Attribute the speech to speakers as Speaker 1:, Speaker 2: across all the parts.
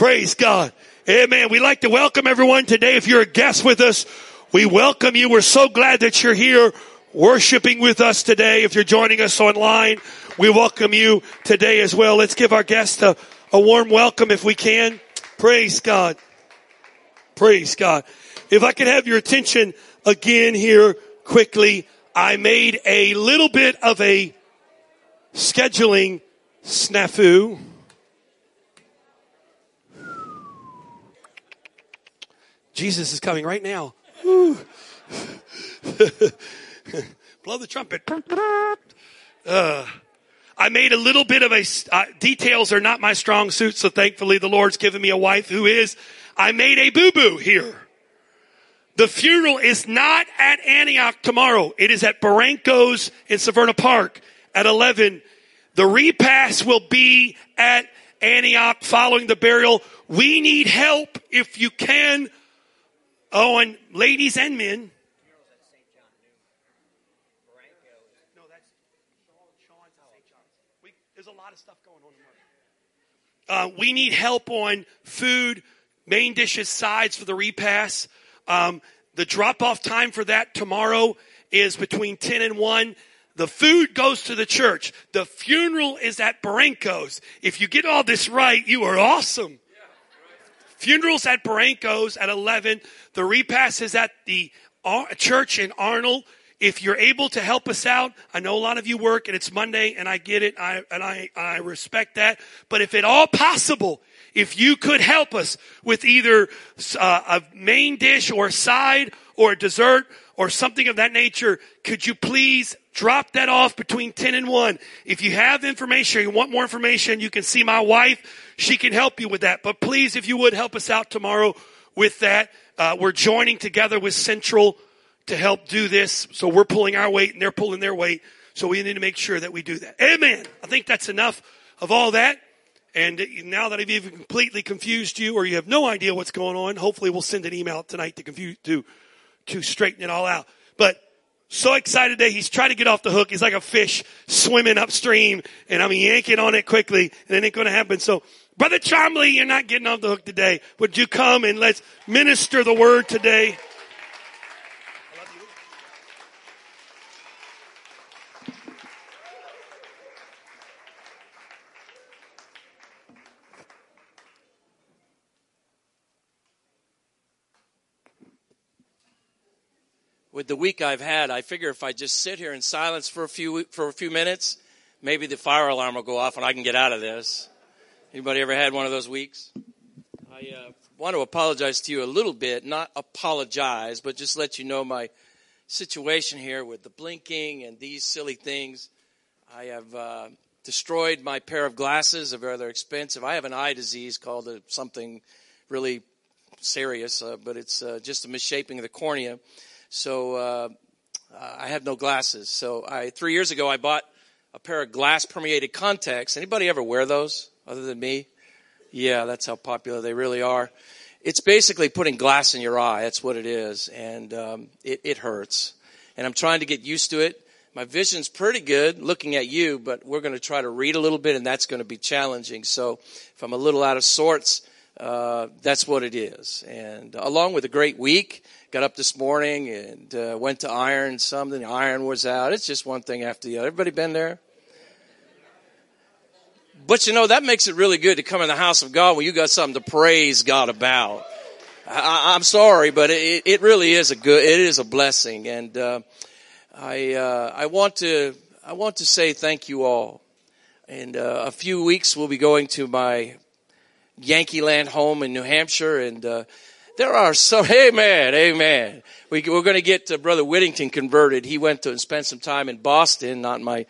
Speaker 1: Praise God. Amen. We'd like to welcome everyone today. If you're a guest with us, we welcome you. We're so glad that you're here worshiping with us today. If you're joining us online, we welcome you today as well. Let's give our guests a, a warm welcome if we can. Praise God. Praise God. If I could have your attention again here quickly, I made a little bit of a scheduling snafu. Jesus is coming right now. Blow the trumpet. Uh, I made a little bit of a, uh, details are not my strong suit, so thankfully the Lord's given me a wife who is. I made a boo-boo here. The funeral is not at Antioch tomorrow. It is at Barranco's in Severna Park at 11. The repast will be at Antioch following the burial. We need help if you can. Oh, and ladies and men. There's a lot of stuff going on. Uh, we need help on food, main dishes, sides for the repast. Um, the drop off time for that tomorrow is between 10 and 1. The food goes to the church. The funeral is at Barranco's. If you get all this right, you are awesome. Funerals at Barranco's at 11. The repast is at the church in Arnold. If you're able to help us out, I know a lot of you work and it's Monday and I get it. I, and I, I respect that. But if at all possible, if you could help us with either uh, a main dish or a side or a dessert or something of that nature, could you please drop that off between 10 and 1? If you have information or you want more information, you can see my wife. She can help you with that. But please, if you would help us out tomorrow with that. Uh, we're joining together with Central to help do this. So we're pulling our weight and they're pulling their weight. So we need to make sure that we do that. Amen. I think that's enough of all that. And now that I've even completely confused you or you have no idea what's going on, hopefully we'll send an email tonight to confuse, to, to straighten it all out. But so excited that he's trying to get off the hook. He's like a fish swimming upstream and I'm yanking on it quickly and it ain't going to happen. So Brother Trombley, you're not getting off the hook today. Would you come and let's minister the word today?
Speaker 2: with the week I've had, I figure if I just sit here in silence for a few for a few minutes, maybe the fire alarm will go off and I can get out of this. Anybody ever had one of those weeks? I uh, want to apologize to you a little bit, not apologize, but just let you know my situation here with the blinking and these silly things. I have uh, destroyed my pair of glasses. They're rather expensive. I have an eye disease called a, something really serious, uh, but it's uh, just a misshaping of the cornea. So uh, I have no glasses. So I three years ago I bought a pair of glass permeated contacts. Anybody ever wear those other than me? Yeah, that's how popular they really are. It's basically putting glass in your eye. That's what it is, and um, it, it hurts. And I'm trying to get used to it. My vision's pretty good looking at you, but we're going to try to read a little bit, and that's going to be challenging. So if I'm a little out of sorts, uh, that's what it is. And along with a great week, got up this morning and uh, went to iron something. The iron was out. It's just one thing after the other. Everybody been there? But you know, that makes it really good to come in the house of God when you got something to praise God about. I, am sorry, but it, it really is a good, it is a blessing. And, uh, I, uh, I want to, I want to say thank you all. In uh, a few weeks, we'll be going to my Yankee Land home in New Hampshire and, uh, there are some, amen, amen. We, we're going to get uh, Brother Whittington converted. He went to and spent some time in Boston, not my,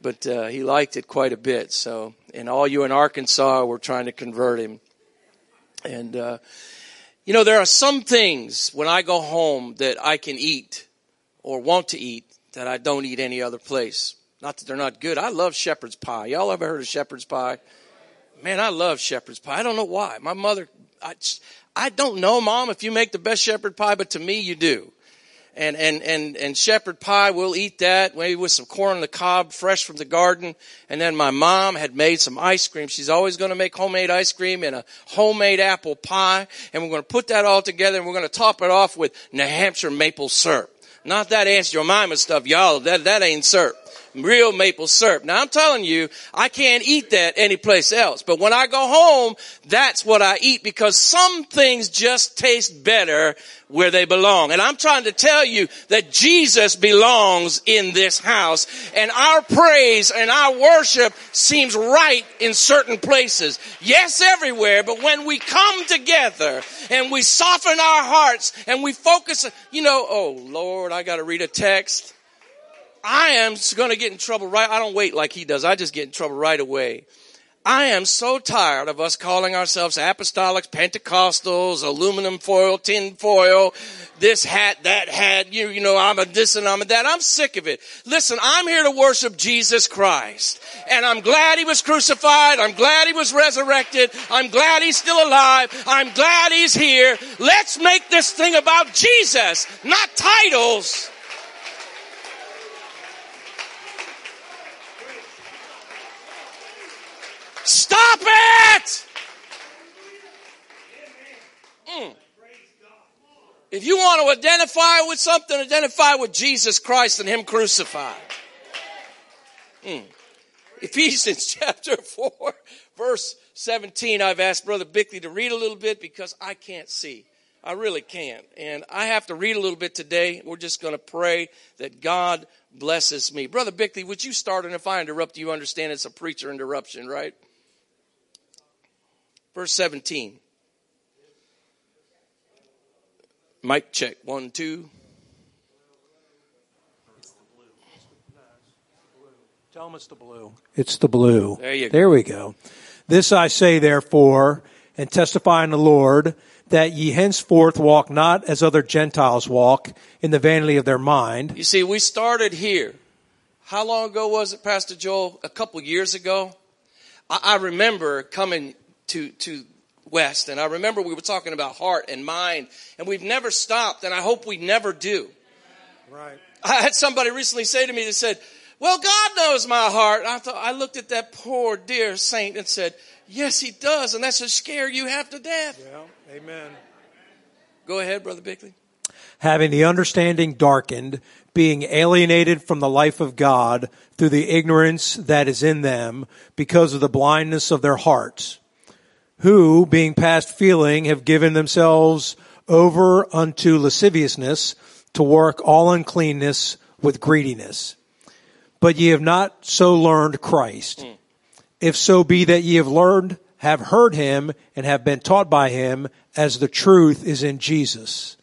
Speaker 2: but uh, he liked it quite a bit. So, and all you in Arkansas, we're trying to convert him. And, uh, you know, there are some things when I go home that I can eat or want to eat that I don't eat any other place. Not that they're not good. I love shepherd's pie. Y'all ever heard of shepherd's pie? Man, I love shepherd's pie. I don't know why. My mother, I, I don't know, mom, if you make the best shepherd pie, but to me you do. And, and, and, and shepherd pie. We'll eat that, maybe with some corn on the cob, fresh from the garden. And then my mom had made some ice cream. She's always going to make homemade ice cream and a homemade apple pie. And we're going to put that all together and we're going to top it off with New Hampshire maple syrup. Not that Aunt Jemima stuff, y'all. That, that ain't syrup real maple syrup. Now I'm telling you, I can't eat that anyplace else. But when I go home, that's what I eat because some things just taste better where they belong. And I'm trying to tell you that Jesus belongs in this house and our praise and our worship seems right in certain places. Yes, everywhere, but when we come together and we soften our hearts and we focus, you know, oh Lord, I gotta read a text. I am going to get in trouble right. I don't wait like he does. I just get in trouble right away. I am so tired of us calling ourselves apostolics, Pentecostals, aluminum foil, tin foil, this hat, that hat, you, you know, I'm a this and I'm a that. I'm sick of it. Listen, I'm here to worship Jesus Christ. And I'm glad he was crucified. I'm glad he was resurrected. I'm glad he's still alive. I'm glad he's here. Let's make this thing about Jesus, not titles. Stop it! Mm. If you want to identify with something, identify with Jesus Christ and Him crucified. Mm. Ephesians chapter 4, verse 17. I've asked Brother Bickley to read a little bit because I can't see. I really can't. And I have to read a little bit today. We're just going to pray that God blesses me. Brother Bickley, would you start? And if I interrupt you, understand it's a preacher interruption, right? Verse 17. Mic check. One, two.
Speaker 3: Tell them it's the blue. It's the blue.
Speaker 2: There you go.
Speaker 3: There we go. This I say therefore, and testify in the Lord, that ye henceforth walk not as other Gentiles walk, in the vanity of their mind.
Speaker 2: You see, we started here. How long ago was it, Pastor Joel? A couple years ago. I, I remember coming to, to West. And I remember we were talking about heart and mind, and we've never stopped, and I hope we never do.
Speaker 3: Right.
Speaker 2: I had somebody recently say to me that said, well, God knows my heart. I thought, I looked at that poor dear saint and said, yes, he does. And that's a scare you have to death.
Speaker 3: Yeah. Amen.
Speaker 2: Go ahead, Brother Bickley.
Speaker 3: Having the understanding darkened, being alienated from the life of God through the ignorance that is in them because of the blindness of their hearts who, being past feeling, have given themselves over unto lasciviousness to work all uncleanness with greediness. But ye have not so learned Christ. Mm. If so be that ye have learned, have heard him, and have been taught by him, as the truth is in Jesus.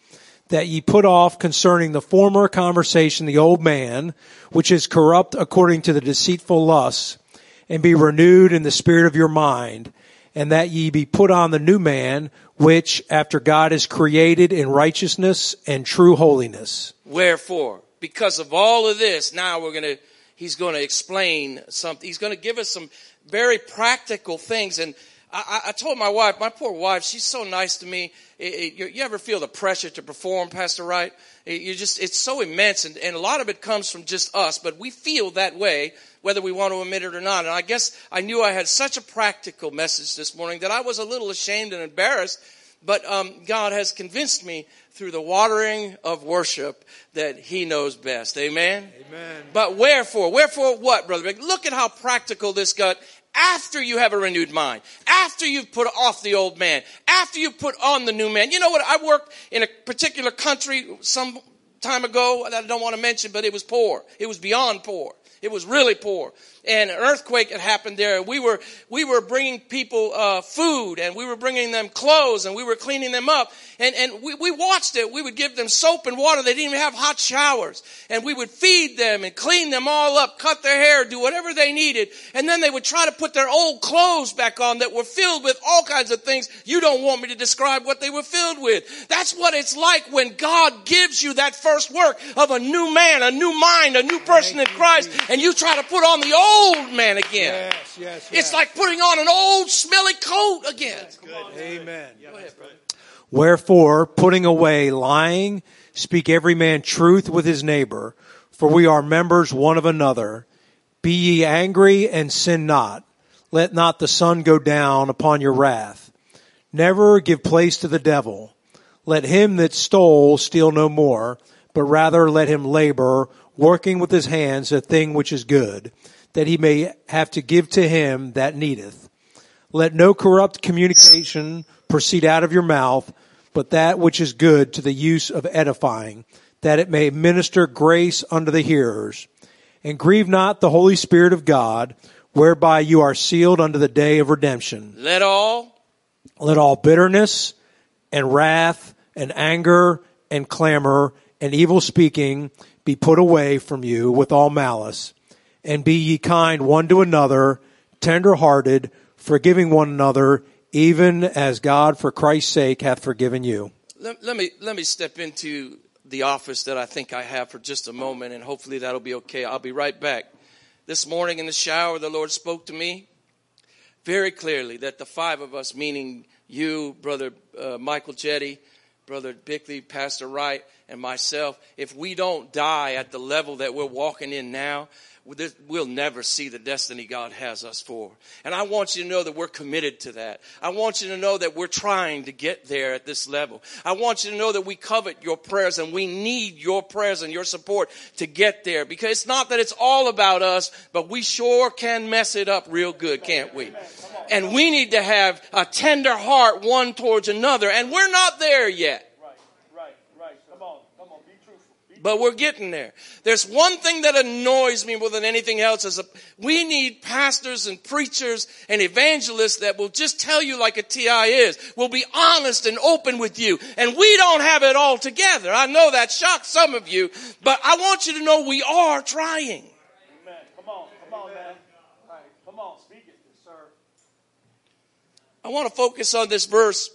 Speaker 3: That ye put off concerning the former conversation the old man, which is corrupt according to the deceitful lusts, and be renewed in the spirit of your mind, and that ye be put on the new man, which after God is created in righteousness and true holiness.
Speaker 2: Wherefore, because of all of this, now we're going to, he's going to explain something. He's going to give us some very practical things. And I, I told my wife, my poor wife, she's so nice to me. It, it, you, you, ever feel the pressure to perform, Pastor Wright? It, you just, it's so immense, and, and a lot of it comes from just us, but we feel that way whether we want to admit it or not. And I guess I knew I had such a practical message this morning that I was a little ashamed and embarrassed. But um, God has convinced me through the watering of worship that He knows best. Amen.
Speaker 3: Amen.
Speaker 2: But wherefore? Wherefore what, brother? Look at how practical this got after you have a renewed mind, after you've put off the old man, after you put on the new man. You know what? I worked in a particular country some time ago that I don't want to mention, but it was poor. It was beyond poor. It was really poor and an earthquake had happened there. We were, we were bringing people, uh, food and we were bringing them clothes and we were cleaning them up. And, and we, we watched it. We would give them soap and water. They didn't even have hot showers. And we would feed them and clean them all up, cut their hair, do whatever they needed. And then they would try to put their old clothes back on that were filled with all kinds of things. You don't want me to describe what they were filled with. That's what it's like when God gives you that first work of a new man, a new mind, a new person in Christ, and you try to put on the old old man again.
Speaker 3: Yes, yes, yes.
Speaker 2: It's like putting on an old smelly coat again.
Speaker 3: Amen. Go Amen. Wherefore, putting away lying, Speak every man truth with his neighbor, for we are members one of another. Be ye angry and sin not. Let not the sun go down upon your wrath. Never give place to the devil. Let him that stole steal no more, but rather let him labor, working with his hands a thing which is good, that he may have to give to him that needeth. Let no corrupt communication proceed out of your mouth, but that which is good to the use of edifying, that it may minister grace unto the hearers. And grieve not the Holy Spirit of God, whereby you are sealed unto the day of redemption.
Speaker 2: Let all
Speaker 3: Let all bitterness and wrath and anger and clamor and evil speaking be put away from you with all malice. And be ye kind one to another, tender hearted, forgiving one another, even as God for Christ's sake hath forgiven you.
Speaker 2: let, let me let me step into the office that I think I have for just a moment, and hopefully that'll be okay. I'll be right back. This morning in the shower, the Lord spoke to me very clearly that the five of us, meaning you, brother uh, Michael Jetty, brother Bickley, Pastor Wright, and myself, if we don't die at the level that we're walking in now, we'll never see the destiny God has us for. And I want you to know that we're committed to that. I want you to know that we're trying to get there at this level. I want you to know that we covet your prayers and we need your prayers and your support to get there because it's not that it's all about us, but we sure can mess it up real good, can't we? And we need to have a tender heart one towards another and we're not there yet. But we're getting there. There's one thing that annoys me more than anything else is a, we need pastors and preachers and evangelists that will just tell you like a TI is, will be honest and open with you. And we don't have it all together. I know that shocks some of you, but I want you to know we are trying.
Speaker 4: Amen. Come on, come on, man. Right. Come on, speak it, sir.
Speaker 2: I want to focus on this verse,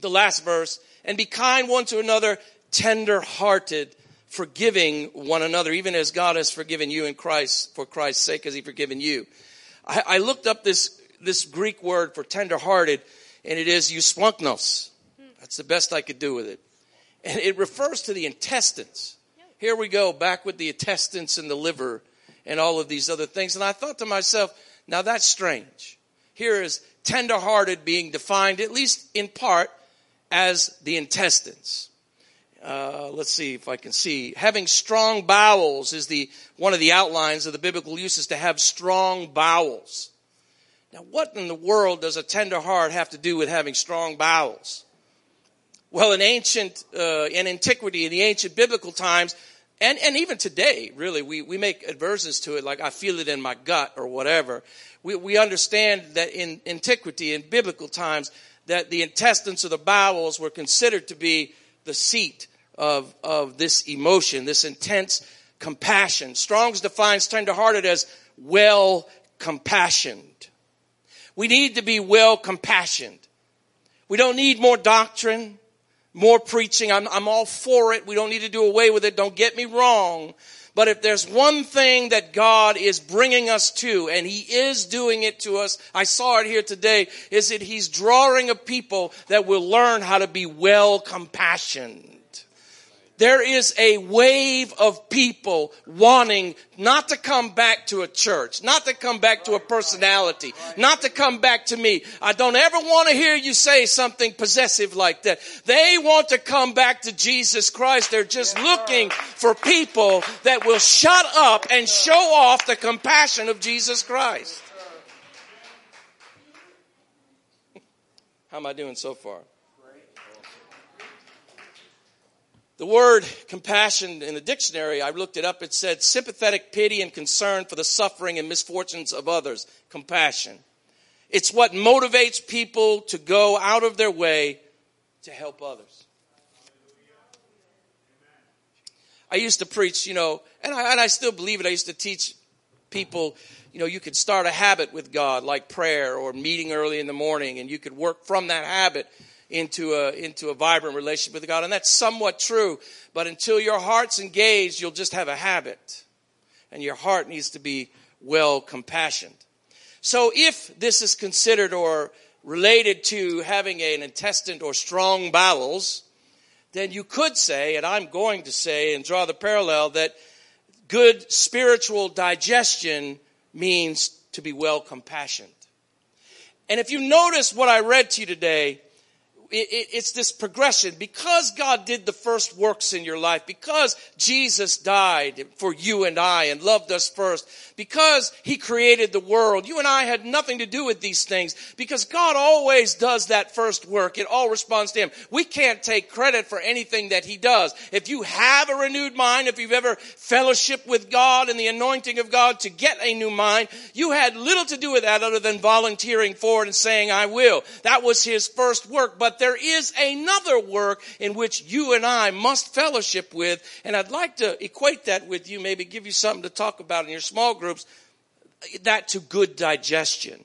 Speaker 2: the last verse, and be kind one to another, tender hearted, forgiving one another, even as God has forgiven you in Christ, for Christ's sake has he forgiven you. I, I looked up this, this Greek word for tenderhearted, and it is eusplanchnos. That's the best I could do with it. And it refers to the intestines. Here we go, back with the intestines and the liver and all of these other things. And I thought to myself, now that's strange. Here is tenderhearted being defined, at least in part, as the intestines uh, let's see if I can see. Having strong bowels is the one of the outlines of the biblical uses to have strong bowels. Now, what in the world does a tender heart have to do with having strong bowels? Well, in ancient, uh, in antiquity, in the ancient biblical times, and, and even today, really, we, we make adversions to it, like I feel it in my gut or whatever. We, we understand that in antiquity, in biblical times, that the intestines or the bowels were considered to be the seat of, of this emotion, this intense compassion. Strong's defines tenderhearted as well compassioned. We need to be well compassioned. We don't need more doctrine, more preaching. I'm, I'm all for it. We don't need to do away with it. Don't get me wrong. But if there's one thing that God is bringing us to, and He is doing it to us, I saw it here today, is that He's drawing a people that will learn how to be well compassioned. There is a wave of people wanting not to come back to a church, not to come back to a personality, not to come back to me. I don't ever want to hear you say something possessive like that. They want to come back to Jesus Christ. They're just looking for people that will shut up and show off the compassion of Jesus Christ. How am I doing so far? The word compassion in the dictionary, I looked it up, it said sympathetic pity and concern for the suffering and misfortunes of others. Compassion. It's what motivates people to go out of their way to help others. I used to preach, you know, and I, and I still believe it. I used to teach people, you know, you could start a habit with God like prayer or meeting early in the morning and you could work from that habit into a, into a vibrant relationship with God. And that's somewhat true. But until your heart's engaged, you'll just have a habit. And your heart needs to be well compassioned. So if this is considered or related to having an intestine or strong bowels, then you could say, and I'm going to say and draw the parallel, that good spiritual digestion means to be well compassioned. And if you notice what I read to you today, it, it, it's this progression. Because God did the first works in your life, because Jesus died for you and I and loved us first, because He created the world, you and I had nothing to do with these things, because God always does that first work. It all responds to Him. We can't take credit for anything that He does. If you have a renewed mind, if you've ever fellowship with God and the anointing of God to get a new mind, you had little to do with that other than volunteering for it and saying, I will. That was His first work, but there is another work in which you and I must fellowship with. And I'd like to equate that with you, maybe give you something to talk about in your small groups, that to good digestion.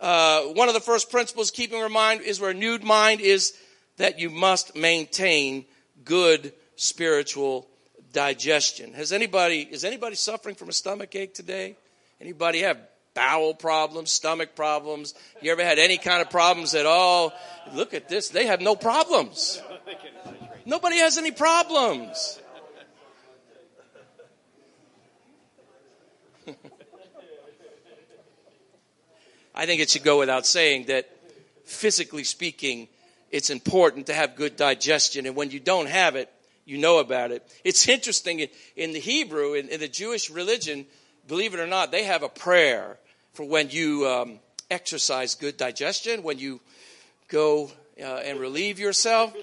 Speaker 2: Uh, one of the first principles keeping in mind is renewed mind is that you must maintain good spiritual digestion. Has anybody, is anybody suffering from a stomach ache today? Anybody have bowel problems, stomach problems? You ever had any kind of problems at all? Look at this. They have no problems. Nobody has any problems. I think it should go without saying that physically speaking, it's important to have good digestion. And when you don't have it, you know about it. It's interesting in the Hebrew, in, the Jewish religion, believe it or not, they have a prayer for when you um, exercise good digestion, when you go uh, and relieve yourself.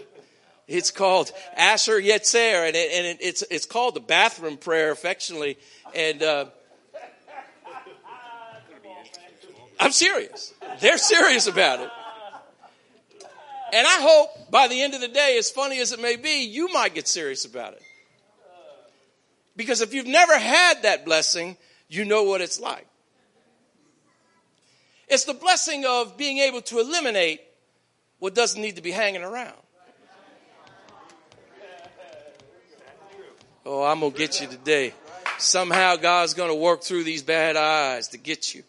Speaker 2: It's called Asher Yetzer, and, it, and it, it's, it's called the bathroom prayer affectionately. And uh, I'm serious. They're serious about it. And I hope by the end of the day, as funny as it may be, you might get serious about it. Because if you've never had that blessing, you know what it's like. It's the blessing of being able to eliminate what doesn't need to be hanging around. Oh, I'm going to get you today. Somehow God's going to work through these bad eyes to get you.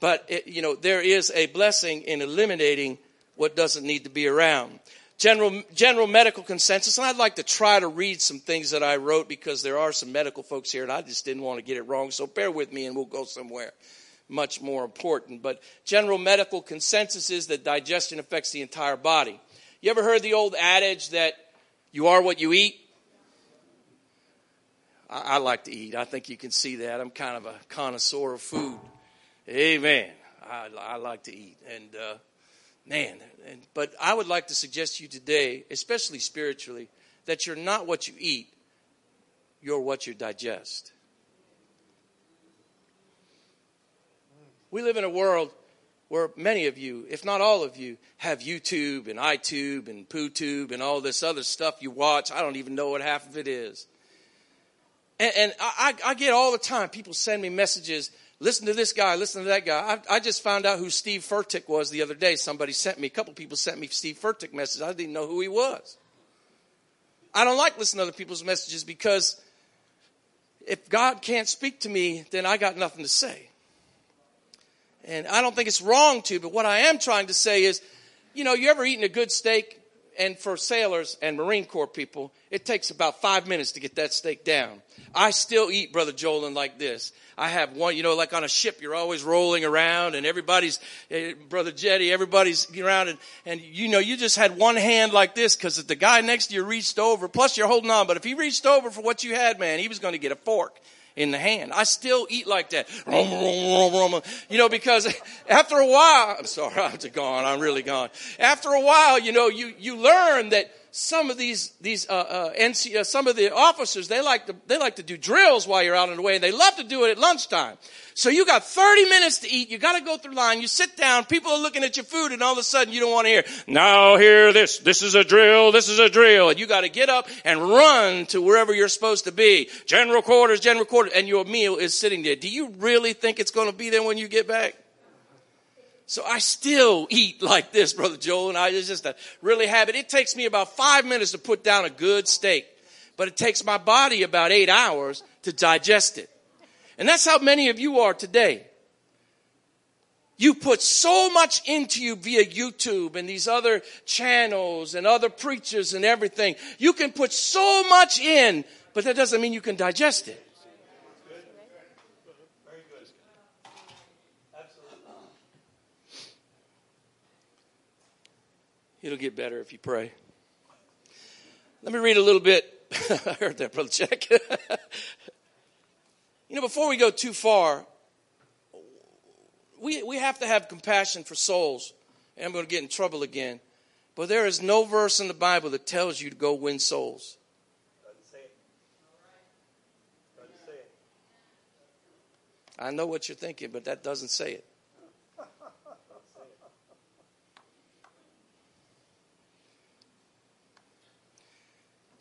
Speaker 2: But, it, you know, there is a blessing in eliminating what doesn't need to be around. General, general medical consensus, and I'd like to try to read some things that I wrote because there are some medical folks here and I just didn't want to get it wrong. So bear with me and we'll go somewhere much more important. But general medical consensus is that digestion affects the entire body. You ever heard the old adage that you are what you eat? I, I like to eat. I think you can see that. I'm kind of a connoisseur of food. Amen. I, I like to eat. And, uh, man, and, but I would like to suggest to you today, especially spiritually, that you're not what you eat, you're what you digest. We live in a world where many of you, if not all of you, have YouTube and iTube and PooTube and all this other stuff you watch. I don't even know what half of it is. And, and I, I, get all the time people send me messages. Listen to this guy. Listen to that guy. I, I just found out who Steve Furtick was the other day. Somebody sent me. A couple people sent me Steve Furtick messages. I didn't know who he was. I don't like listening to other people's messages because if God can't speak to me, then I got nothing to say. And I don't think it's wrong to, but what I am trying to say is, you know, you ever eaten a good steak? And for sailors and Marine Corps people, it takes about five minutes to get that steak down. I still eat, Brother Jolin, like this. I have one, you know, like on a ship, you're always rolling around and everybody's, eh, Brother Jetty, everybody's around and, and you know, you just had one hand like this because the guy next to you reached over, plus you're holding on, but if he reached over for what you had, man, he was going to get a fork in the hand. I still eat like that. You know, because after a while, I'm sorry, I'm gone. I'm really gone. After a while, you know, you, you learn that some of these these uh, uh, NC, uh, some of the officers they like to they like to do drills while you're out on the way, and they love to do it at lunchtime. So you got 30 minutes to eat. You got to go through line. You sit down. People are looking at your food, and all of a sudden you don't want to hear. Now hear this. This is a drill. This is a drill. And you got to get up and run to wherever you're supposed to be. General quarters, general quarters, and your meal is sitting there. Do you really think it's going to be there when you get back? So I still eat like this, Brother Joel, and I, it's just a really habit. It takes me about five minutes to put down a good steak, but it takes my body about eight hours to digest it. And that's how many of you are today. You put so much into you via YouTube and these other channels and other preachers and everything. You can put so much in, but that doesn't mean you can digest it. It'll get better if you pray. Let me read a little bit. I heard that, Brother Jack. you know, before we go too far, we, we have to have compassion for souls. And I'm going to get in trouble again. But there is no verse in the Bible that tells you to go win souls. I know what you're thinking, but that doesn't say it.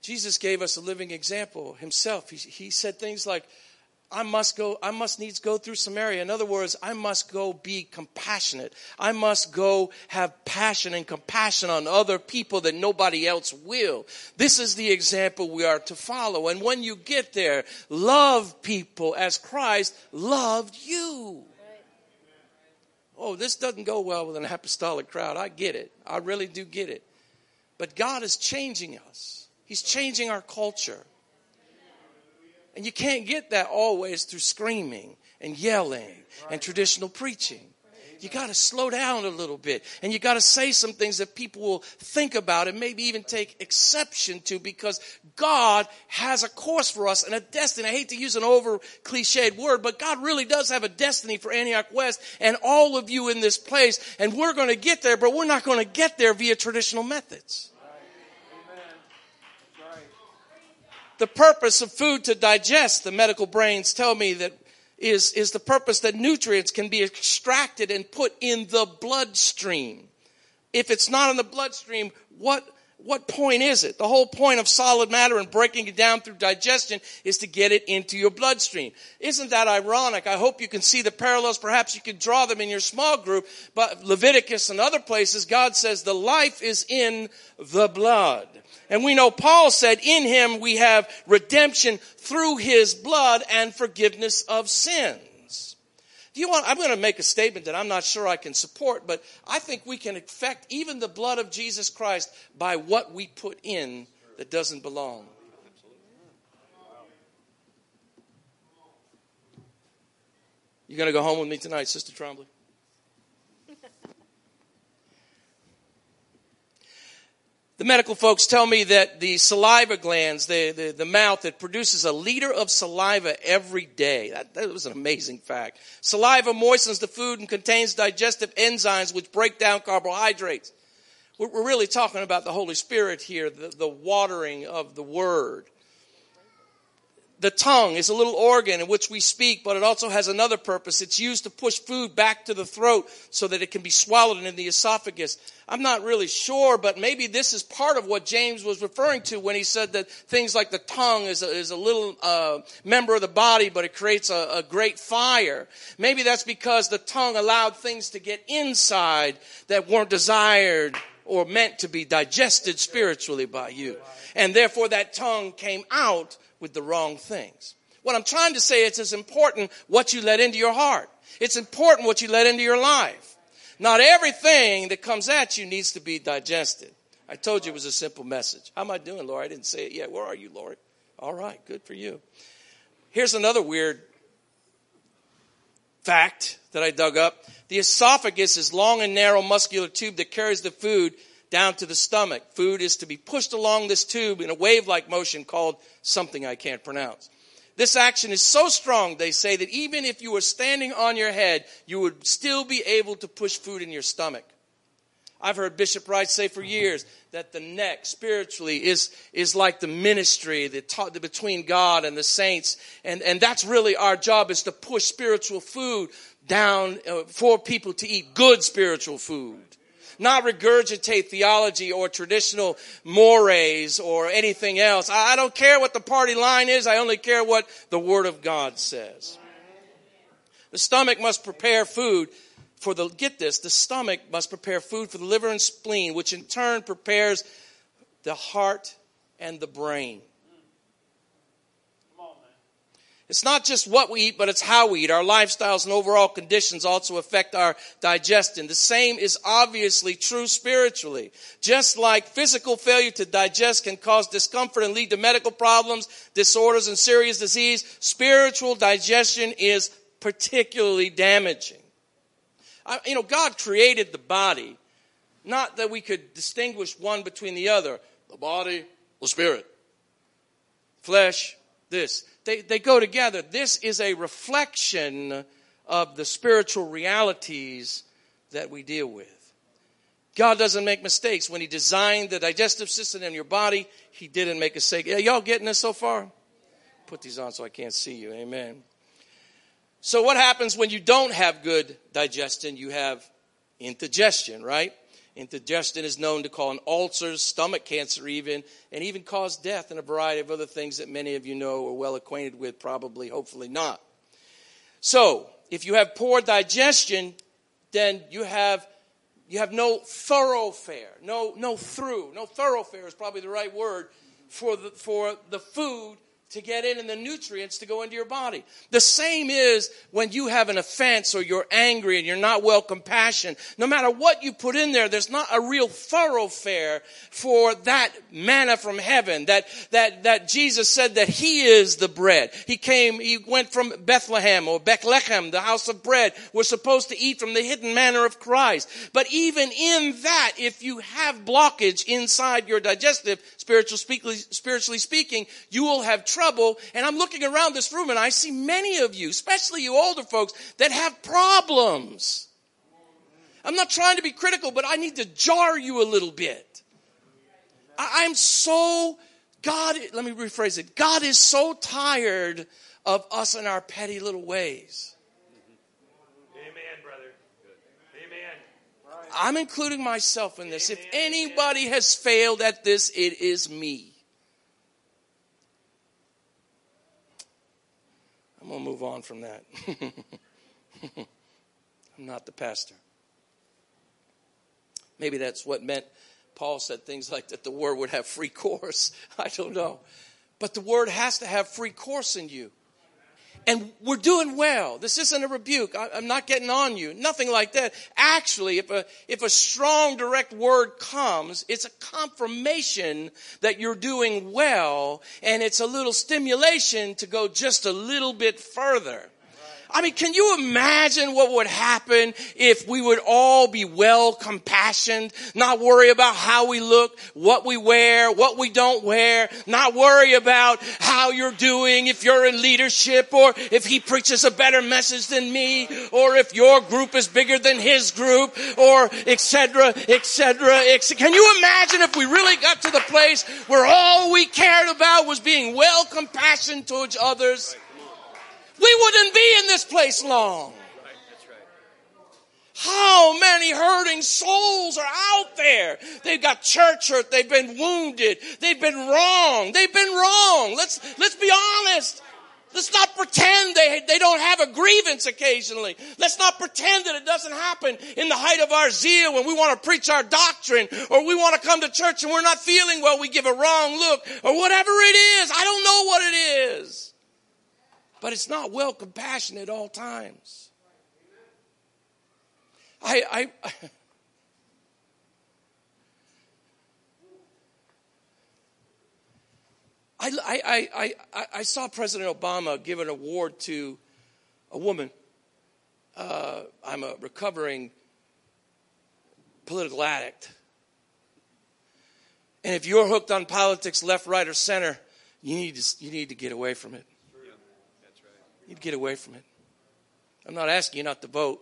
Speaker 2: Jesus gave us a living example himself. He, he said things like, I must go, I must needs go through Samaria. In other words, I must go be compassionate. I must go have passion and compassion on other people that nobody else will. This is the example we are to follow. And when you get there, love people as Christ loved you. Oh, this doesn't go well with an apostolic crowd. I get it. I really do get it. But God is changing us. He's changing our culture. And you can't get that always through screaming and yelling and traditional preaching. You got to slow down a little bit and you got to say some things that people will think about and maybe even take exception to because God has a course for us and a destiny. I hate to use an over cliched word, but God really does have a destiny for Antioch West and all of you in this place. And we're going to get there, but we're not going to get there via traditional methods. The purpose of food to digest, the medical brains tell me that is, is the purpose that nutrients can be extracted and put in the bloodstream. If it's not in the bloodstream, what, what point is it? The whole point of solid matter and breaking it down through digestion is to get it into your bloodstream. Isn't that ironic? I hope you can see the parallels. Perhaps you can draw them in your small group, but Leviticus and other places, God says the life is in the blood. And we know Paul said, in him we have redemption through his blood and forgiveness of sins. Do you want, I'm going to make a statement that I'm not sure I can support, but I think we can affect even the blood of Jesus Christ by what we put in that doesn't belong. You going to go home with me tonight, Sister Trombley? The medical folks tell me that the saliva glands, the, the, the, mouth, it produces a liter of saliva every day. That, that was an amazing fact. Saliva moistens the food and contains digestive enzymes which break down carbohydrates. We're, we're really talking about the Holy Spirit here, the, the watering of the Word the tongue is a little organ in which we speak, but it also has another purpose. It's used to push food back to the throat so that it can be swallowed in the esophagus. I'm not really sure, but maybe this is part of what James was referring to when he said that things like the tongue is a, is a little uh, member of the body, but it creates a, a great fire. Maybe that's because the tongue allowed things to get inside that weren't desired or meant to be digested spiritually by you. And therefore that tongue came out with the wrong things. What I'm trying to say is it's important what you let into your heart. It's important what you let into your life. Not everything that comes at you needs to be digested. I told you it was a simple message. How am I doing, Lord? I didn't say it yet. Where are you, Lord? All right, good for you. Here's another weird fact that I dug up. The esophagus is long and narrow muscular tube that carries the food down to the stomach. Food is to be pushed along this tube in a wave-like motion called something I can't pronounce. This action is so strong, they say, that even if you were standing on your head, you would still be able to push food in your stomach. I've heard Bishop Wright say for years that the neck spiritually is, is like the ministry the ta- the, between God and the saints. And, and that's really our job is to push spiritual food down uh, for people to eat good spiritual food not regurgitate theology or traditional mores or anything else. I don't care what the party line is. I only care what the Word of God says. The stomach must prepare food for the, get this, the stomach must prepare food for the liver and spleen, which in turn prepares the heart and the brain. It's not just what we eat, but it's how we eat. Our lifestyles and overall conditions also affect our digestion. The same is obviously true spiritually. Just like physical failure to digest can cause discomfort and lead to medical problems, disorders, and serious disease, spiritual digestion is particularly damaging. I, you know, God created the body, not that we could distinguish one between the other. The body, the spirit. Flesh, this they, they go together. This is a reflection of the spiritual realities that we deal with. God doesn't make mistakes. When He designed the digestive system in your body, He didn't make a mistake. Y'all getting this so far? Put these on so I can't see you. Amen. So, what happens when you don't have good digestion? You have indigestion, right? Indigestion is known to cause ulcers, stomach cancer, even, and even cause death and a variety of other things that many of you know or well acquainted with, probably, hopefully not. So, if you have poor digestion, then you have you have no thoroughfare, no no through, no thoroughfare is probably the right word for the for the food to get in and the nutrients to go into your body. The same is when you have an offense or you're angry and you're not well compassionate. No matter what you put in there, there's not a real thoroughfare for that manna from heaven. That, that, that Jesus said that He is the bread. He came, He went from Bethlehem or Bethlehem, the house of bread. We're supposed to eat from the hidden manna of Christ. But even in that, if you have blockage inside your digestive, spiritually speaking, you will have trouble. And I'm looking around this room and I see many of you, especially you older folks, that have problems. I'm not trying to be critical, but I need to jar you a little bit. I, am so, God, let me rephrase it. God is so tired of us and our petty little ways.
Speaker 1: Amen, brother. Amen.
Speaker 2: I'm including myself in this. If anybody has failed at this, it is me. I'm going to move on from that. I'm not the pastor. Maybe that's what meant Paul said things like that the word would have free course. I don't know. But the word has to have free course in you. And we're doing well. This isn't a rebuke. I, am not getting on you. Nothing like that. Actually, if a, if a strong direct word comes, it's a confirmation that you're doing well and it's a little stimulation to go just a little bit further. I mean, can you imagine what would happen if we would all be well compassioned, not worry about how we look, what we wear, what we don't wear, not worry about how you're doing, if you're in leadership or if he preaches a better message than me, or if your group is bigger than his group, or etc., etc., etc. Can you imagine if we really got to the place where all we cared about was being well compassioned towards others? We wouldn't be in this place long. How many hurting souls are out there? They've got church hurt. They've been wounded. They've been wrong. They've been wrong. Let's, let's be honest. Let's not pretend they, they don't have a grievance occasionally. Let's not pretend that it doesn't happen in the height of our zeal when we want to preach our doctrine or we want to come to church and we're not feeling well. We give a wrong look or whatever it is. I don't know what it is but it's not well compassionate at all times. I, I, I, I, I, I, I saw President Obama give an award to a woman. Uh, I'm a recovering political addict. And if you're hooked on politics, left, right, or center, you need to, you need to get away from it. You need to get away from it. I'm not asking you not to vote.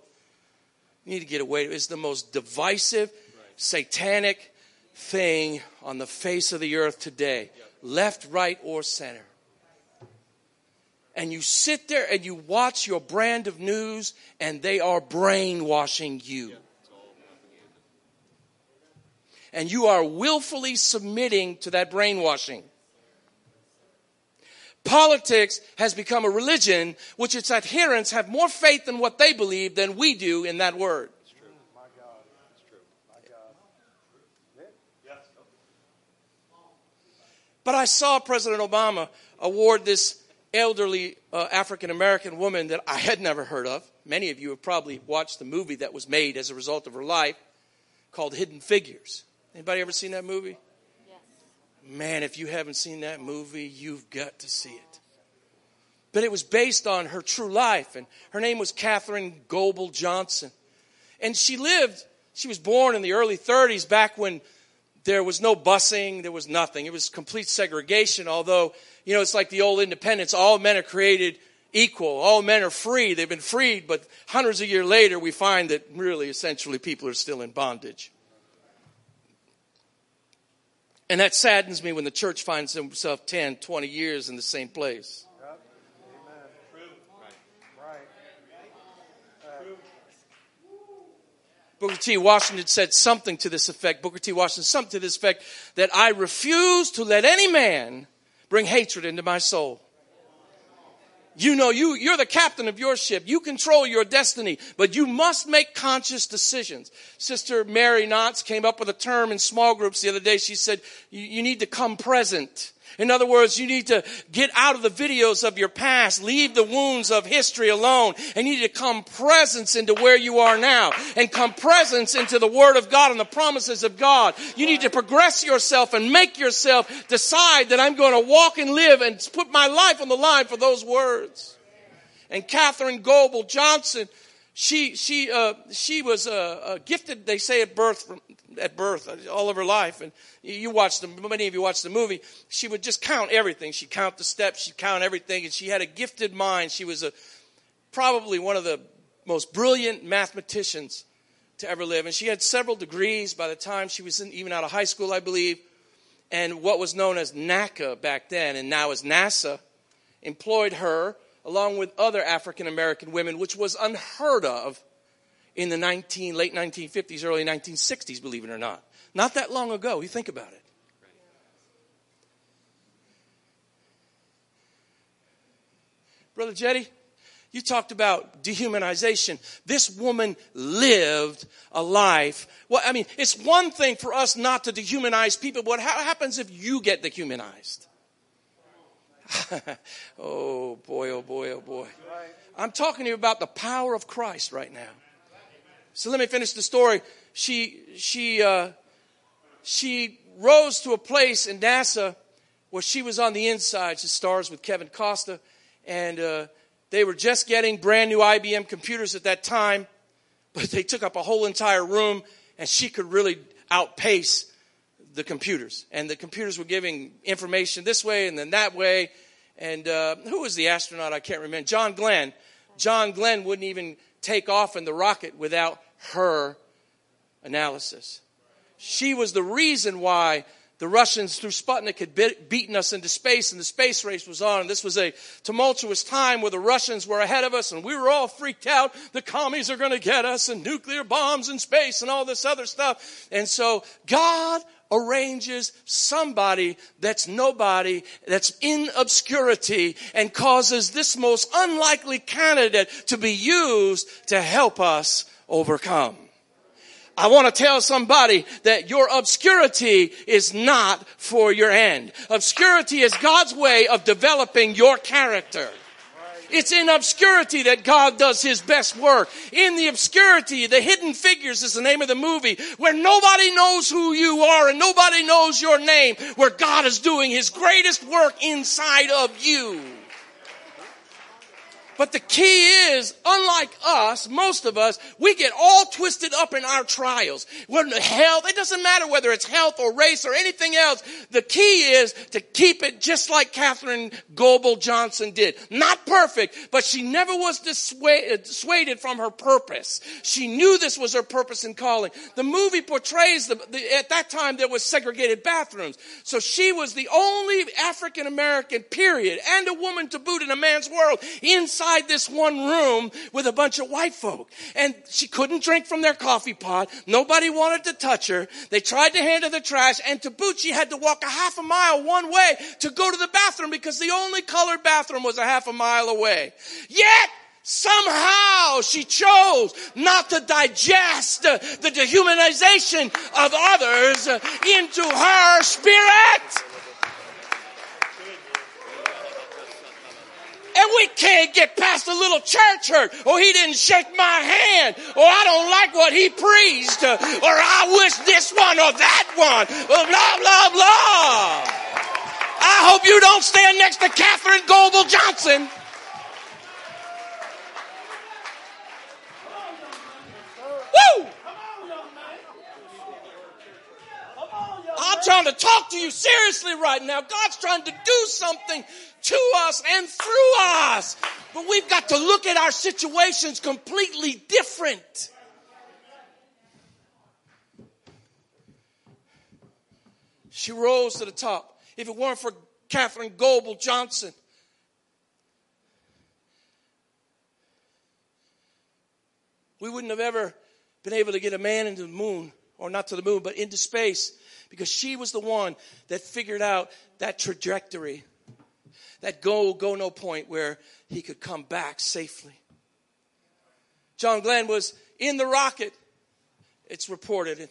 Speaker 2: You need to get away. It's the most divisive, satanic thing on the face of the earth today left, right, or center. And you sit there and you watch your brand of news, and they are brainwashing you. And you are willfully submitting to that brainwashing. Politics has become a religion which its adherents have more faith in what they believe than we do in that word. But I saw President Obama award this elderly uh, African American woman that I had never heard of. Many of you have probably watched the movie that was made as a result of her life called Hidden Figures. Anybody ever seen that movie? Man, if you haven't seen that movie, you've got to see it. But it was based on her true life, and her name was Katherine Goble Johnson. And she lived, she was born in the early 30s, back when there was no busing, there was nothing. It was complete segregation, although, you know, it's like the old independence. All men are created equal. All men are free. They've been freed, but hundreds of years later, we find that really, essentially, people are still in bondage. And that saddens me when the church finds himself 10, 20 years in the same place. Booker T. Washington said something to this effect. Booker T. Washington, something to this effect that I refuse to let any man bring hatred into my soul. You know, you, you're the captain of your ship. You control your destiny, but you must make conscious decisions. Sister Mary Knotts came up with a term in small groups the other day. She said, you need to come present. In other words, you need to get out of the videos of your past, leave the wounds of history alone, and you need to come presence into where you are now, and come presence into the Word of God and the promises of God. You need to progress yourself and make yourself decide that I'm going to walk and live and put my life on the line for those words. And Katherine Goble Johnson, she she uh, she was uh, uh, gifted. They say at birth from, at birth uh, all of her life, and you watched the many of you watched the movie. She would just count everything. She'd count the steps. She'd count everything, and she had a gifted mind. She was a probably one of the most brilliant mathematicians to ever live, and she had several degrees by the time she was in, even out of high school, I believe. And what was known as NACA back then, and now is NASA, employed her along with other African American women, which was unheard of in the 19, late 1950s, early 1960s, believe it or not. Not that long ago. You think about it. Brother Jetty, you talked about dehumanization. This woman lived a life. Well, I mean, it's one thing for us not to dehumanize people, but what happens if you get dehumanized? oh boy, oh boy, oh boy. I'm talking to you about the power of Christ right now. So let me finish the story. She she uh, she rose to a place in NASA where she was on the inside. She stars with Kevin Costner, and uh, they were just getting brand new IBM computers at that time, but they took up a whole entire room, and she could really outpace the computers. And the computers were giving information this way and then that way. And uh, who was the astronaut? I can't remember. John Glenn. John Glenn wouldn't even take off in the rocket without her analysis. She was the reason why the Russians through Sputnik had beaten us into space and the space race was on. And this was a tumultuous time where the Russians were ahead of us and we were all freaked out. The commies are going to get us and nuclear bombs in space and all this other stuff. And so God arranges somebody that's nobody, that's in obscurity, and causes this most unlikely candidate to be used to help us overcome. I want to tell somebody that your obscurity is not for your end. Obscurity is God's way of developing your character. It's in obscurity that God does his best work. In the obscurity, the hidden figures is the name of the movie, where nobody knows who you are and nobody knows your name, where God is doing his greatest work inside of you. But the key is, unlike us, most of us, we get all twisted up in our trials. When health, it doesn't matter whether it's health or race or anything else. The key is to keep it just like Katherine Goble Johnson did. Not perfect, but she never was dissuaded from her purpose. She knew this was her purpose and calling. The movie portrays the, the at that time there was segregated bathrooms. So she was the only African American period and a woman to boot in a man's world inside inside this one room with a bunch of white folk. And she couldn't drink from their coffee pot. Nobody wanted to touch her. They tried to hand her the trash and to boot, she had to walk a half a mile one way to go to the bathroom because the only colored bathroom was a half a mile away. Yet, Somehow she chose not to digest the dehumanization of others into her spirit. We can't get past a little church hurt, or he didn't shake my hand, or I don't like what he preached, or I wish this one or that one, or blah, blah, blah. I hope you don't stand next to Katherine Goble Johnson. I'm trying to talk to you seriously right now. God's trying to do something to us and through us. But we've got to look at our situations completely different. She rose to the top. If it weren't for Katherine Goble Johnson, we wouldn't have ever been able to get a man into the moon, or not to the moon, but into space, because she was the one that figured out that trajectory, that go, go no point where he could come back safely. John Glenn was in the rocket, it's reported.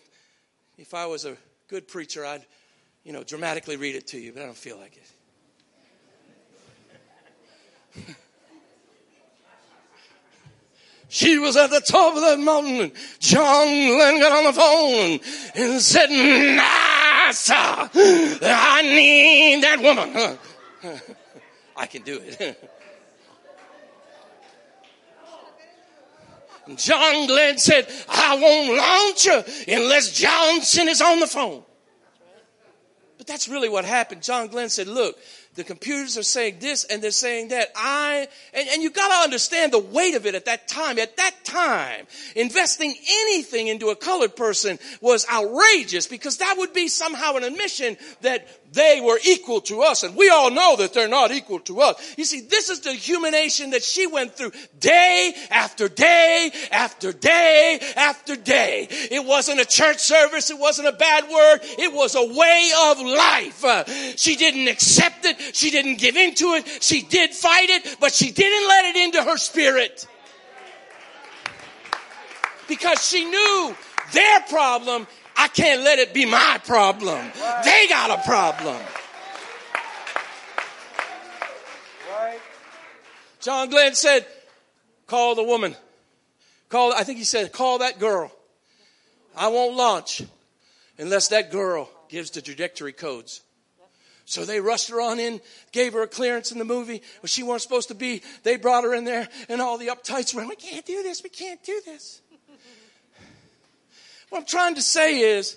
Speaker 2: If I was a good preacher, I'd, you know, dramatically read it to you, but I don't feel like it. She was at the top of that mountain. John Glenn got on the phone and said, NASA, I need that woman. I can do it. John Glenn said, I won't launch her unless Johnson is on the phone. But that's really what happened. John Glenn said, look, the computers are saying this and they're saying that. I, and, and you gotta understand the weight of it at that time. At that time, investing anything into a colored person was outrageous because that would be somehow an admission that they were equal to us. And we all know that they're not equal to us. You see, this is the humiliation that she went through day after day after day after day. It wasn't a church service. It wasn't a bad word. It was a way of life. Uh, she didn't accept it. She didn't give into it. She did fight it, but she didn't let it into her spirit. Because she knew their problem I can't let it be my problem. They got a problem. John Glenn said, call the woman. Call, I think he said, call that girl. I won't launch unless that girl gives the trajectory codes. So they rushed her on in, gave her a clearance in the movie where she weren't supposed to be. They brought her in there and all the uptights were, we can't do this, we can't do this. What I'm trying to say is,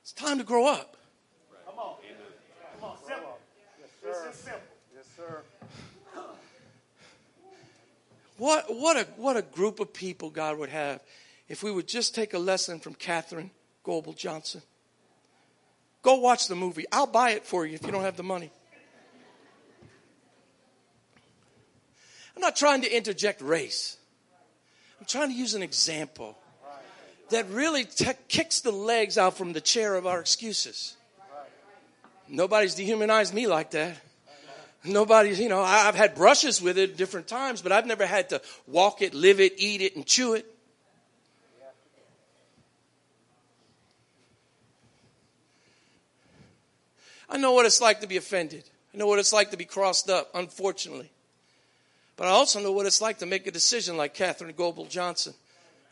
Speaker 2: it's time to grow up.
Speaker 4: Come on. Come on. Simple. Yes, sir. This is simple. Yes, sir.
Speaker 2: What, what, a, what a group of people God would have if we would just take a lesson from Katherine Goble Johnson. Go watch the movie. I'll buy it for you if you don't have the money. I'm not trying to interject race. I'm trying to use an example that really te- kicks the legs out from the chair of our excuses. Nobody's dehumanized me like that. Nobody's, you know, I've had brushes with it different times, but I've never had to walk it, live it, eat it, and chew it. I know what it's like to be offended. I know what it's like to be crossed up, unfortunately. But I also know what it's like to make a decision like Katherine Goble Johnson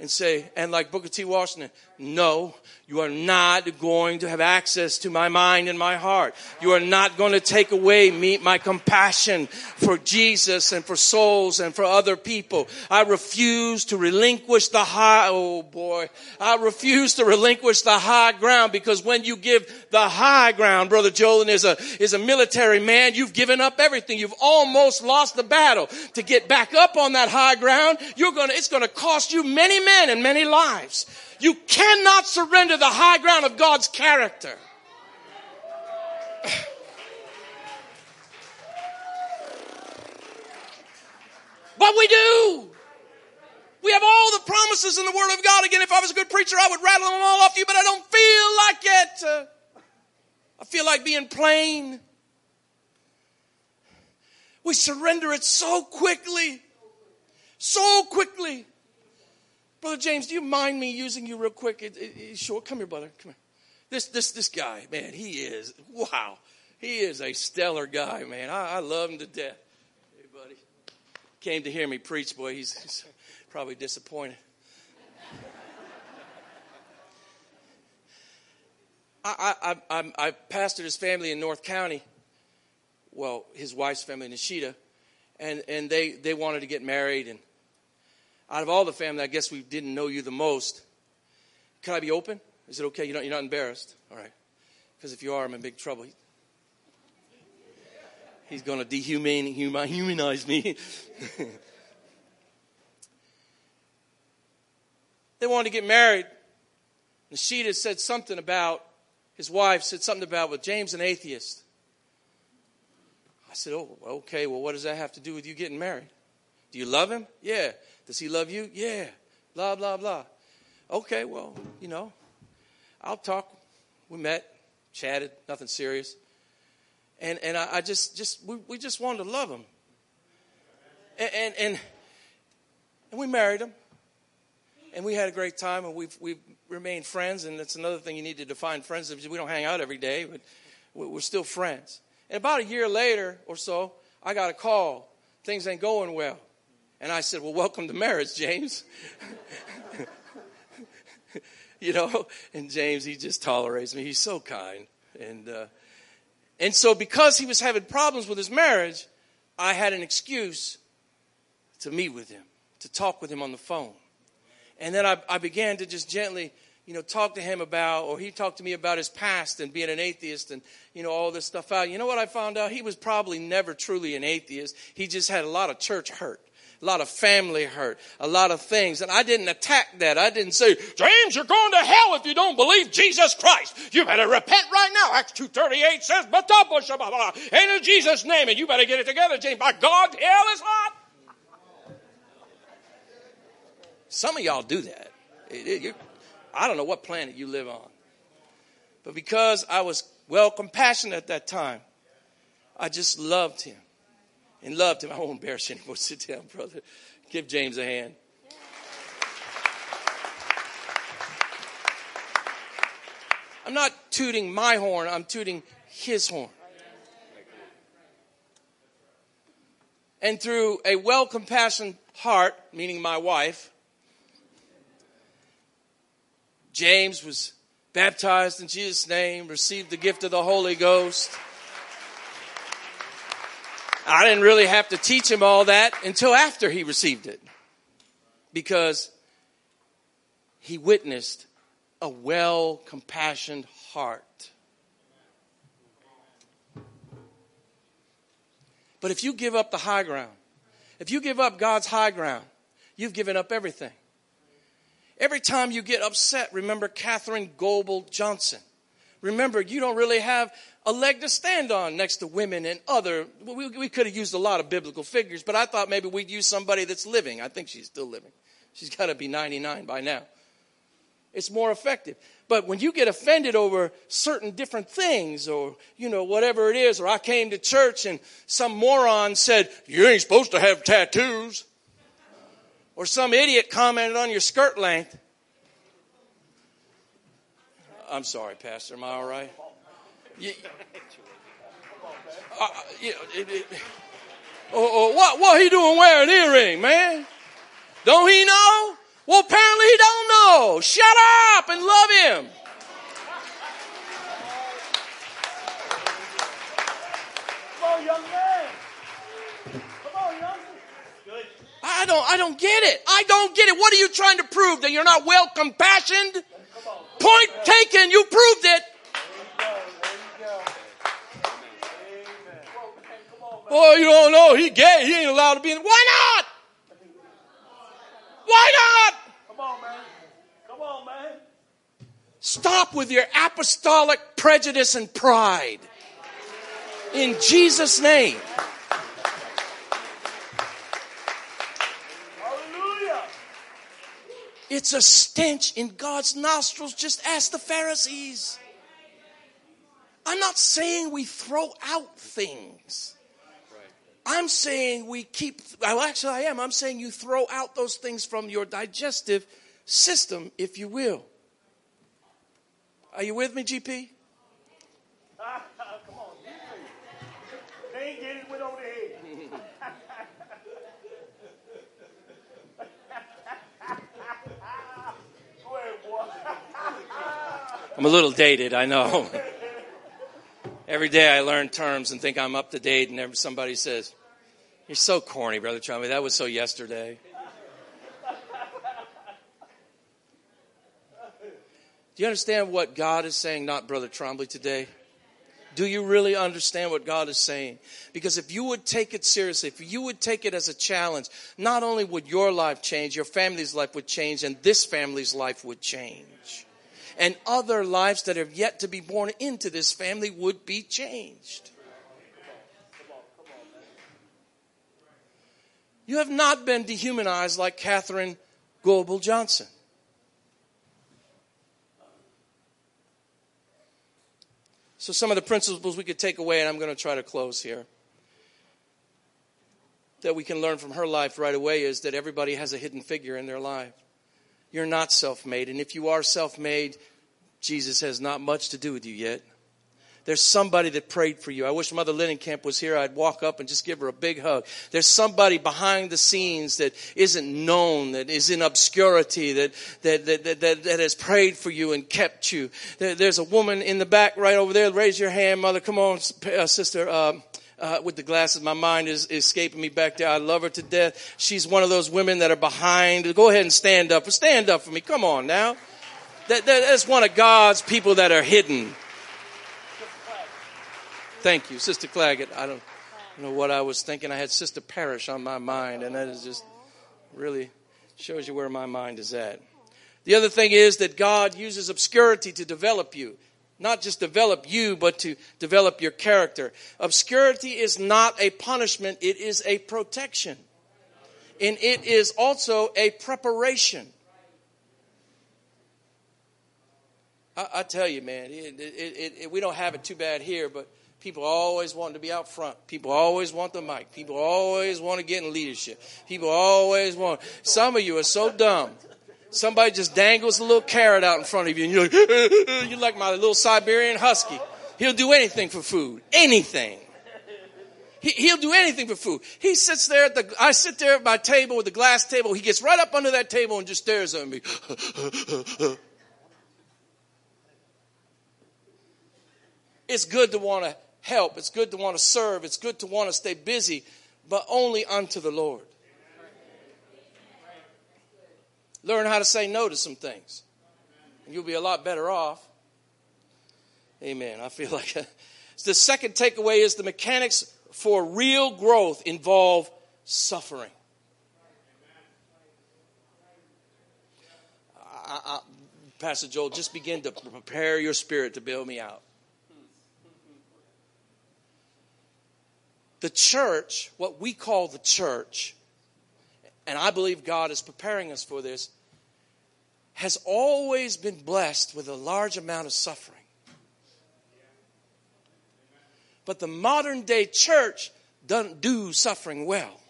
Speaker 2: and say, and like Booker T. Washington, no, you are not going to have access to my mind and my heart. You are not going to take away me, my compassion for Jesus and for souls and for other people. I refuse to relinquish the high, oh boy, I refuse to relinquish the high ground because when you give the high ground, Brother Jolin is a, is a military man, you've given up everything. You've almost lost the battle. To get back up on that high ground, you're gonna, it's gonna cost you many men and many lives. You cannot surrender the high ground of God's character. But we do. We have all the promises in the Word of God. Again, if I was a good preacher, I would rattle them all off you, but I don't feel like it. Uh, I feel like being plain. We surrender it so quickly. So quickly. Brother James, do you mind me using you real quick? It, it, it, sure. Come here, brother. Come here. This this this guy, man, he is wow. He is a stellar guy, man. I, I love him to death. Hey, buddy. Came to hear me preach, boy. He's, he's probably disappointed. I, I, I, I pastored his family in North County. Well, his wife's family, in Nishida, and and they they wanted to get married. And out of all the family, I guess we didn't know you the most. Can I be open? Is it okay? You're not, you're not embarrassed? All right. Because if you are, I'm in big trouble. He's going to dehumanize me. they wanted to get married. Nishida said something about, his wife said something about, well, James, an atheist. I said, oh, okay, well, what does that have to do with you getting married? Do you love him? Yeah. Does he love you? Yeah. Blah, blah, blah. Okay, well, you know, I'll talk. We met, chatted, nothing serious. And, and I, I just, just we, we just wanted to love him. And, and, and, and we married him. And we had a great time, and we've, we've remained friends. And that's another thing you need to define friends. We don't hang out every day, but we're still friends. And about a year later or so, I got a call. Things ain't going well. And I said, Well, welcome to marriage, James. you know. And James, he just tolerates me. He's so kind, and uh, and so because he was having problems with his marriage, I had an excuse to meet with him, to talk with him on the phone, and then I, I began to just gently. You know, talk to him about, or he talked to me about his past and being an atheist and, you know, all this stuff out. You know what I found out? He was probably never truly an atheist. He just had a lot of church hurt a lot of family hurt, a lot of things. And I didn't attack that. I didn't say, James, you're going to hell if you don't believe Jesus Christ. You better repent right now. Acts 2.38 says, and in Jesus' name, and you better get it together, James. By God, hell is hot. Some of y'all do that. It, it, I don't know what planet you live on. But because I was well compassionate at that time, I just loved him and loved him. I won't embarrass anymore. Sit down, brother. Give James a hand. I'm not tooting my horn, I'm tooting his horn. And through a well compassioned heart, meaning my wife, James was baptized in Jesus' name, received the gift of the Holy Ghost. I didn't really have to teach him all that until after he received it. Because he witnessed a well compassioned heart. But if you give up the high ground, if you give up God's high ground, you've given up everything. Every time you get upset, remember Katherine Goble Johnson. Remember, you don't really have a leg to stand on next to women and other. We, we could have used a lot of biblical figures, but I thought maybe we'd use somebody that's living. I think she's still living. She's got to be 99 by now. It's more effective. But when you get offended over certain different things or, you know, whatever it is, or I came to church and some moron said, you ain't supposed to have tattoos, or some idiot commented on your skirt length. I'm sorry, Pastor. Am I all right? You, uh, you know, it, it, oh, oh, what, what he doing wearing an earring, man? Don't he know? Well, apparently he don't know. Shut up and love him.
Speaker 4: Come on, young man. Come on, young man.
Speaker 2: I don't, I don't get it. I don't get it. What are you trying to prove? That you're not well compassioned? Point taken. You proved it. Oh, you don't know. He gay. He ain't allowed to be in. Why not? Why not?
Speaker 4: Come on, man. Come on, man.
Speaker 2: Stop with your apostolic prejudice and pride. In Jesus' name.
Speaker 4: Hallelujah.
Speaker 2: It's a stench in God's nostrils. Just ask the Pharisees. I'm not saying we throw out things. I'm saying we keep, well, actually, I am. I'm saying you throw out those things from your digestive system, if you will. Are you with me, GP?
Speaker 4: Come on, you They ain't getting it with over the head. Go ahead, boy.
Speaker 2: I'm a little dated, I know. Every day I learn terms and think I'm up to date, and somebody says, You're so corny, Brother Trombley. That was so yesterday. Do you understand what God is saying, not Brother Trombley, today? Do you really understand what God is saying? Because if you would take it seriously, if you would take it as a challenge, not only would your life change, your family's life would change, and this family's life would change. And other lives that have yet to be born into this family would be changed. You have not been dehumanized like Katherine Goble Johnson. So, some of the principles we could take away, and I'm going to try to close here, that we can learn from her life right away is that everybody has a hidden figure in their life. You're not self made, and if you are self made, Jesus has not much to do with you yet. There's somebody that prayed for you. I wish Mother Camp was here. I'd walk up and just give her a big hug. There's somebody behind the scenes that isn't known, that is in obscurity, that, that, that, that, that, that has prayed for you and kept you. There, there's a woman in the back right over there. Raise your hand, Mother. Come on, uh, sister. Uh, uh, with the glasses. My mind is, is escaping me back there. I love her to death. She's one of those women that are behind. Go ahead and stand up. Stand up for me. Come on now. That, that, that's one of God's people that are hidden. Thank you, Sister Claggett. I don't know what I was thinking. I had Sister Parrish on my mind, and that is just really shows you where my mind is at. The other thing is that God uses obscurity to develop you. Not just develop you, but to develop your character. Obscurity is not a punishment, it is a protection. And it is also a preparation. I, I tell you, man, it, it, it, we don't have it too bad here, but People always want to be out front. People always want the mic. People always want to get in leadership. People always want. Some of you are so dumb. Somebody just dangles a little carrot out in front of you, and you're like, you're like my little Siberian husky. He'll do anything for food. Anything. He, will do anything for food. He sits there at the, I sit there at my table with the glass table. He gets right up under that table and just stares at me. it's good to want to help. It's good to want to serve. It's good to want to stay busy, but only unto the Lord. Learn how to say no to some things. And you'll be a lot better off. Amen. I feel like the second takeaway is the mechanics for real growth involve suffering. I, I, Pastor Joel, just begin to prepare your spirit to bail me out. the church, what we call the church, and I believe God is preparing us for this, has always been blessed with a large amount of suffering. But the modern day church doesn't do suffering well.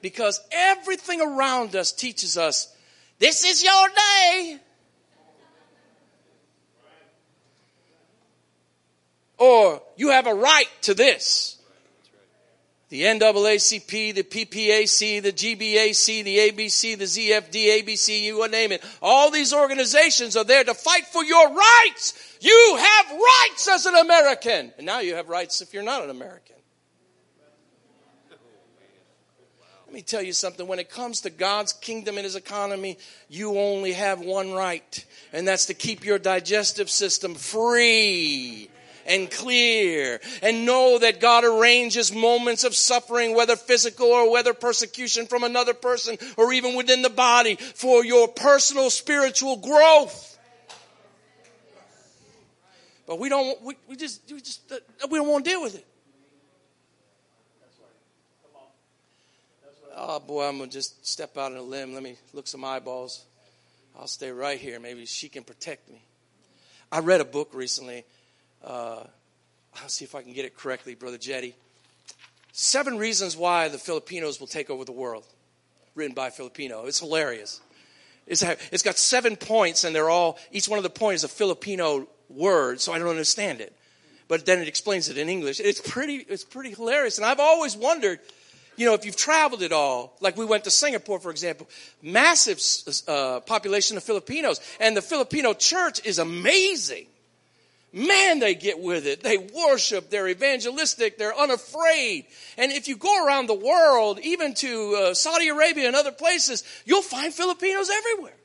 Speaker 2: Because everything around us teaches us this is your day. Or you have a right to this. The NAACP, the PPAC, the GBAC, the ABC, the ZFD, ABC, you name it. All these organizations are there to fight for your rights. You have rights as an American. And now you have rights if you're not an American. Let me tell you something. When it comes to God's kingdom and his economy, you only have one right, and that's to keep your digestive system free and clear and know that God arranges moments of suffering, whether physical or whether persecution from another person or even within the body for your personal spiritual growth. But we don't, we, we just, we just, uh, we don't want to deal with it. Oh boy, I'm gonna just step out on a limb. Let me look some eyeballs. I'll stay right here. Maybe she can protect me. I read a book recently uh, I'll see if I can get it correctly, Brother Jetty. Seven reasons why the Filipinos will take over the world, written by Filipino. It's hilarious. It's, it's got seven points, and they're all, each one of the points is a Filipino word, so I don't understand it. But then it explains it in English. It's pretty, it's pretty hilarious. And I've always wondered, you know, if you've traveled at all, like we went to Singapore, for example, massive uh, population of Filipinos, and the Filipino church is amazing. Man, they get with it. They worship. They're evangelistic. They're unafraid. And if you go around the world, even to uh, Saudi Arabia and other places, you'll find Filipinos everywhere.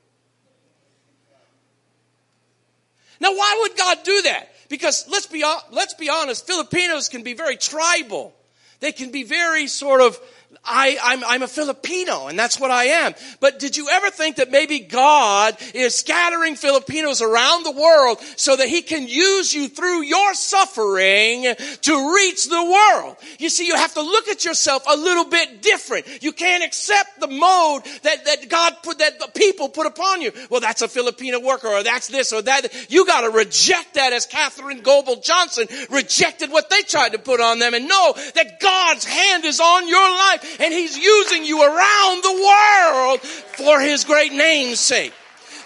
Speaker 2: Now, why would God do that? Because let's be, let's be honest, Filipinos can be very tribal. They can be very sort of I, I'm, I'm a Filipino and that's what I am. But did you ever think that maybe God is scattering Filipinos around the world so that he can use you through your suffering to reach the world? You see, you have to look at yourself a little bit different. You can't accept the mode that, that God put, that the people put upon you. Well, that's a Filipino worker or that's this or that. You gotta reject that as Katherine Goble Johnson rejected what they tried to put on them and know that God's hand is on your life and He's using you around the world for His great name's sake.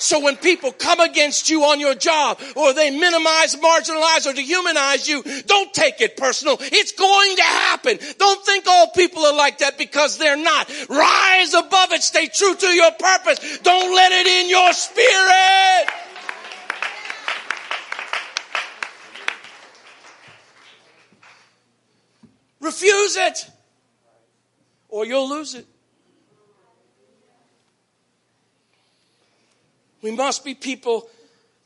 Speaker 2: So when people come against you on your job or they minimize, marginalize, or dehumanize you, don't take it personal. It's going to happen. Don't think all people are like that because they're not. Rise above it. Stay true to your purpose. Don't let it in your spirit. Refuse it or you'll lose it. We must be people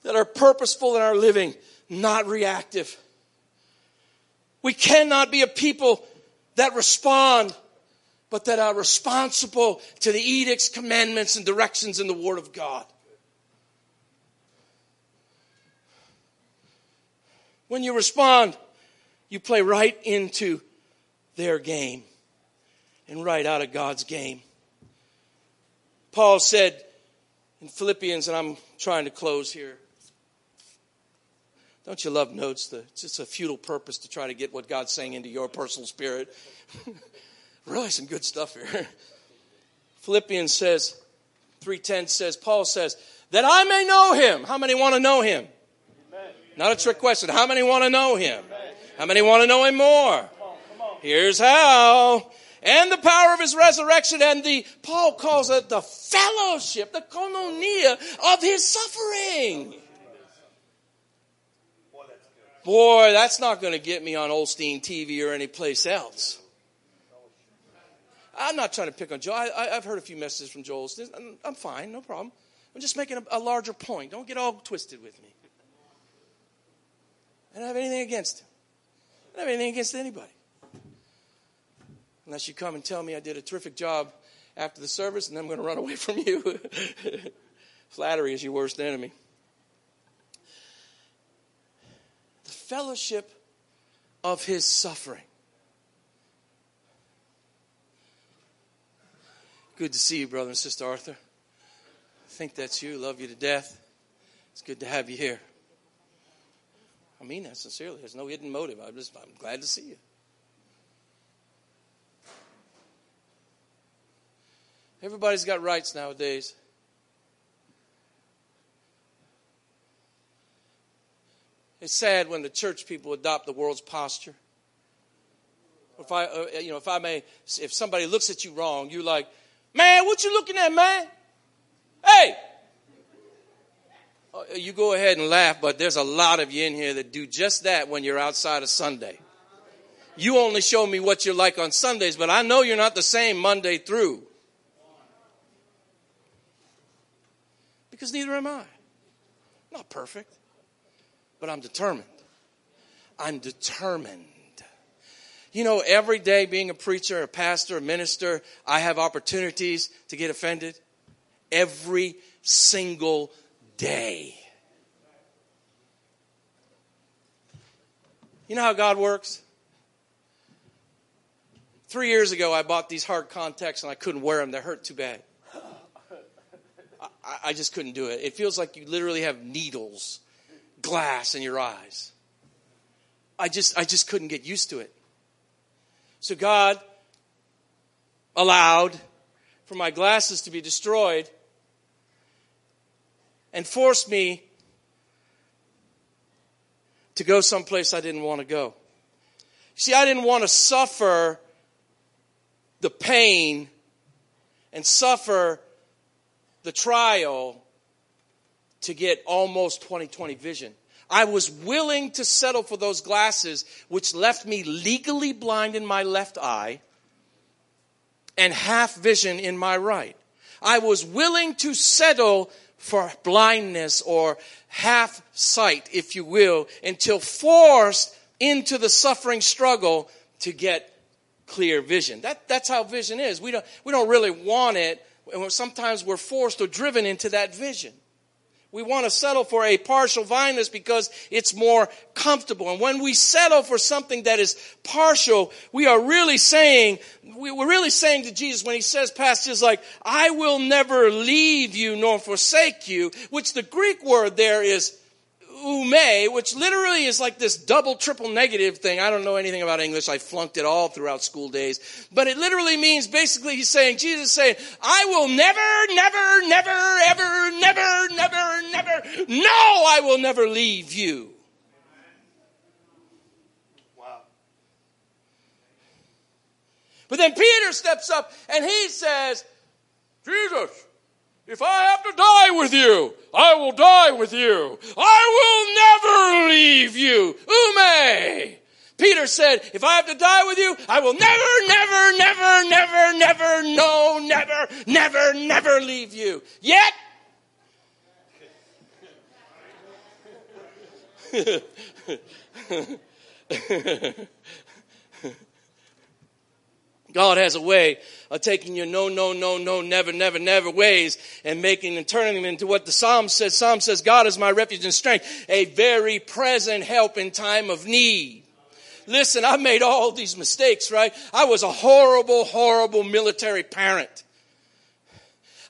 Speaker 2: that are purposeful in our living, not reactive. We cannot be a people that respond, but that are responsible to the edicts, commandments, and directions in the Word of God. When you respond, you play right into their game and right out of God's game. Paul said in Philippians, and I'm trying to close here. Don't you love notes? It's just a futile purpose to try to get what God's saying into your personal spirit. really some good stuff here. Philippians says, 310 says, Paul says, that I may know him. How many want to know him? Amen. Not a trick question. How many want to know him? Amen. How many want to know him more? Come on, come on. Here's how and the power of his resurrection and the, Paul calls it the fellowship, the koinonia of his suffering. Boy, that's not going to get me on Osteen TV or any place else. I'm not trying to pick on Joel. I, have heard a few messages from Joel. I'm, I'm fine, no problem. I'm just making a, a larger point. Don't get all twisted with me. I don't have anything against him. I don't have anything against anybody unless you come and tell me I did a terrific job after the service and then I'm going to run away from you. Flattery is your worst enemy. The fellowship of his suffering. Good to see you, brother and sister Arthur. I think that's you. Love you to death. It's good to have you here. I mean that sincerely. There's no hidden motive. I'm just I'm glad to see you. Everybody's got rights nowadays. It's sad when the church people adopt the world's posture. If I, uh, you know, if I may, if somebody looks at you wrong, you're like, man, what you looking at, man? Hey! Uh, you go ahead and laugh, but there's a lot of you in here that do just that when you're outside of Sunday. You only show me what you're like on Sundays, but I know you're not the same Monday through. Because neither am I. Not perfect, but I'm determined. I'm determined. You know, every day being a preacher, a pastor, a minister, I have opportunities to get offended. Every single day. You know how God works? Three years ago, I bought these hard contacts and I couldn't wear them. They hurt too bad. I, I just couldn't do it. It feels like you literally have needles, glass in your eyes. I just, I just couldn't get used to it. So God allowed for my glasses to be destroyed and forced me to go someplace I didn't want to go. See, I didn't want to suffer the pain and suffer the trial to get almost 2020 vision. I was willing to settle for those glasses, which left me legally blind in my left eye and half vision in my right. I was willing to settle for blindness or half sight, if you will, until forced into the suffering struggle to get clear vision. That, that's how vision is. We don't, we don't really want it. And sometimes we're forced or driven into that vision. We want to settle for a partial blindness because it's more comfortable. And when we settle for something that is partial, we are really saying, we're really saying to Jesus when he says passages like, I will never leave you nor forsake you, which the Greek word there is ume, which literally is like this double, triple negative thing. I don't know anything about English. I flunked it all throughout school days. But it literally means basically he's saying, Jesus is saying, I will never, never, never, ever, never, never, never, no, I will never leave you.
Speaker 1: Wow.
Speaker 2: But then Peter steps up and he says, Jesus, if I have to die with you, I will die with you. I will never leave you. Ume. Peter said, if I have to die with you, I will never, never, never, never, never, no, never, never, never leave you. Yet, God has a way of taking your no, no, no, no, never, never, never ways and making and turning them into what the Psalm says. Psalm says, God is my refuge and strength, a very present help in time of need. Listen, I made all these mistakes, right? I was a horrible, horrible military parent.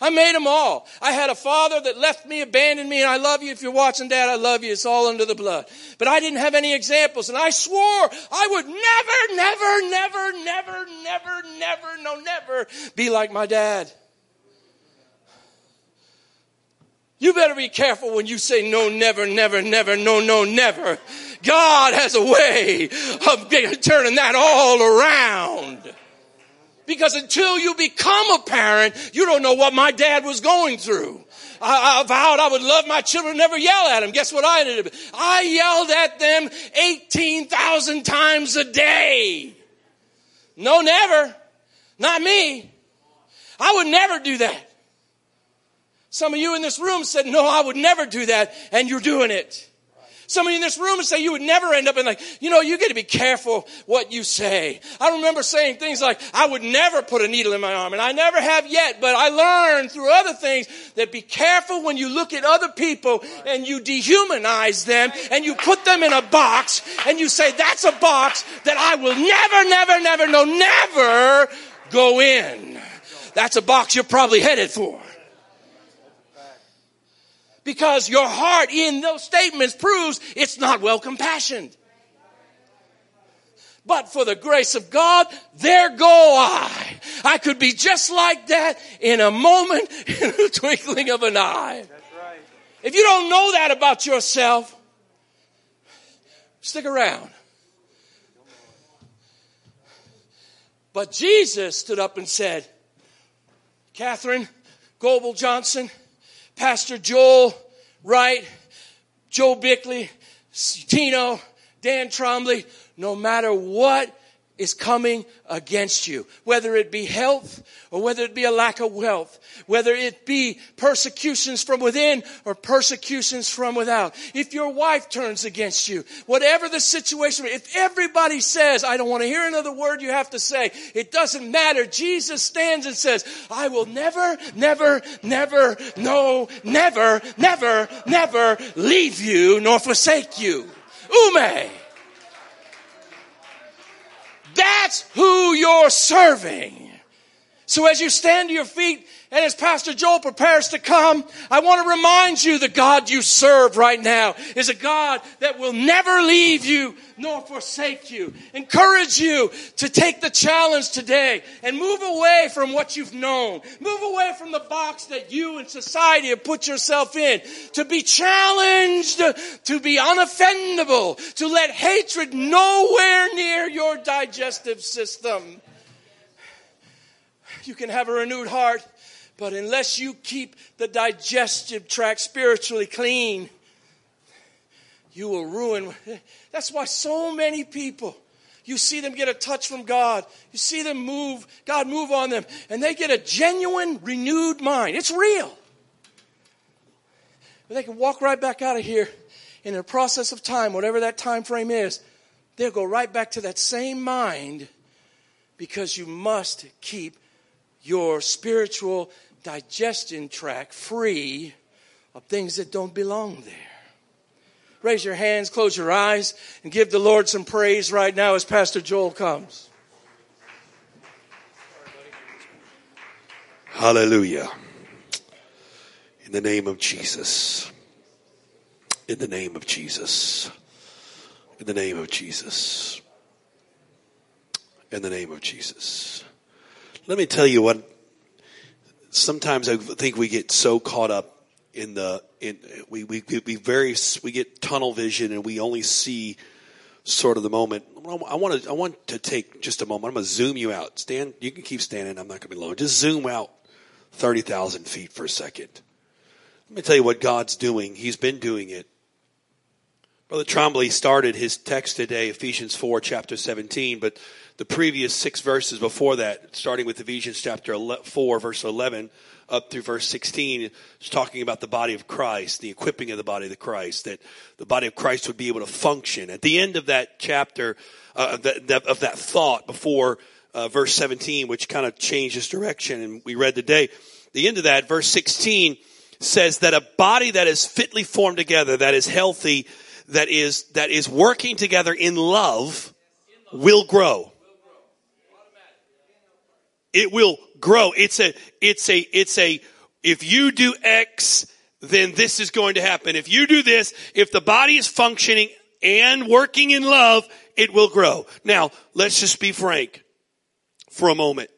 Speaker 2: I made them all. I had a father that left me, abandoned me, and I love you. If you're watching, Dad, I love you. It's all under the blood. But I didn't have any examples, and I swore I would never, never, never, never, never, never, no, never be like my dad. You better be careful when you say no, never, never, never, no, no, never. God has a way of turning that all around. Because until you become a parent, you don't know what my dad was going through. I, I vowed I would love my children, never yell at them. Guess what I did? I yelled at them 18,000 times a day. No, never. Not me. I would never do that. Some of you in this room said, no, I would never do that, and you're doing it. Some of you in this room would say you would never end up in like, you know, you got to be careful what you say. I remember saying things like, I would never put a needle in my arm, and I never have yet, but I learned through other things that be careful when you look at other people and you dehumanize them and you put them in a box and you say, that's a box that I will never, never, never, no, never go in. That's a box you're probably headed for because your heart in those statements proves it's not well compassioned. But for the grace of God, there go I. I could be just like that in a moment, in a twinkling of an eye.
Speaker 4: Right.
Speaker 2: If you don't know that about yourself, stick around. But Jesus stood up and said, Katherine Goble Johnson, Pastor Joel Wright, Joe Bickley, Tino, Dan Trombley, no matter what is coming against you, whether it be health or whether it be a lack of wealth, whether it be persecutions from within or persecutions from without. If your wife turns against you, whatever the situation, if everybody says, I don't want to hear another word you have to say, it doesn't matter. Jesus stands and says, I will never, never, never, no, never, never, never leave you nor forsake you. Ume. That's who you're serving. So as you stand to your feet and as Pastor Joel prepares to come, I want to remind you the God you serve right now is a God that will never leave you nor forsake you. Encourage you to take the challenge today and move away from what you've known. Move away from the box that you and society have put yourself in. To be challenged, to be unoffendable, to let hatred nowhere near your digestive system. You can have a renewed heart, but unless you keep the digestive tract spiritually clean, you will ruin. That's why so many people, you see them get a touch from God. You see them move, God move on them, and they get a genuine, renewed mind. It's real. But they can walk right back out of here in a process of time, whatever that time frame is. They'll go right back to that same mind because you must keep your spiritual digestion tract free of things that don't belong there. Raise your hands, close your eyes, and give the Lord some praise right now as Pastor Joel comes.
Speaker 1: Hallelujah. In the name of Jesus. In the name of Jesus. In the name of Jesus. In the name of Jesus. Let me tell you what. Sometimes I think we get so caught up in the in we we we very we get tunnel vision and we only see sort of the moment. I want to I want to take just a moment. I'm going to zoom you out. Stand. You can keep standing. I'm not going to be low. Just zoom out thirty thousand feet for a second. Let me tell you what God's doing. He's been doing it. Brother Trombley started his text today, Ephesians 4, chapter 17, but the previous six verses before that, starting with Ephesians chapter 4, verse 11, up through verse 16, is talking about the body of Christ, the equipping of the body of the Christ, that the body of Christ would be able to function. At the end of that chapter, uh, that, of that thought before uh, verse 17, which kind of changes direction, and we read today, the end of that, verse 16, says that a body that is fitly formed together, that is healthy, that is, that is working together in love, will grow it will grow. It's a, it's a, it's a, if you do X, then this is going to happen. If you do this, if the body is functioning and working in love, it will grow. Now, let's just be frank for a moment.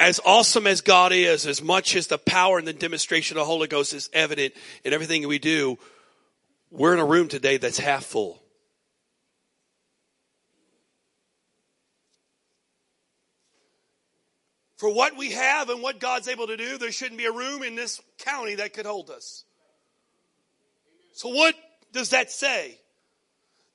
Speaker 1: As awesome as God is, as much as the power and the demonstration of the Holy Ghost is evident in everything we do, we're in a room today that's half full. For what we have and what God's able to do, there shouldn't be a room in this county that could hold us. So what does that say?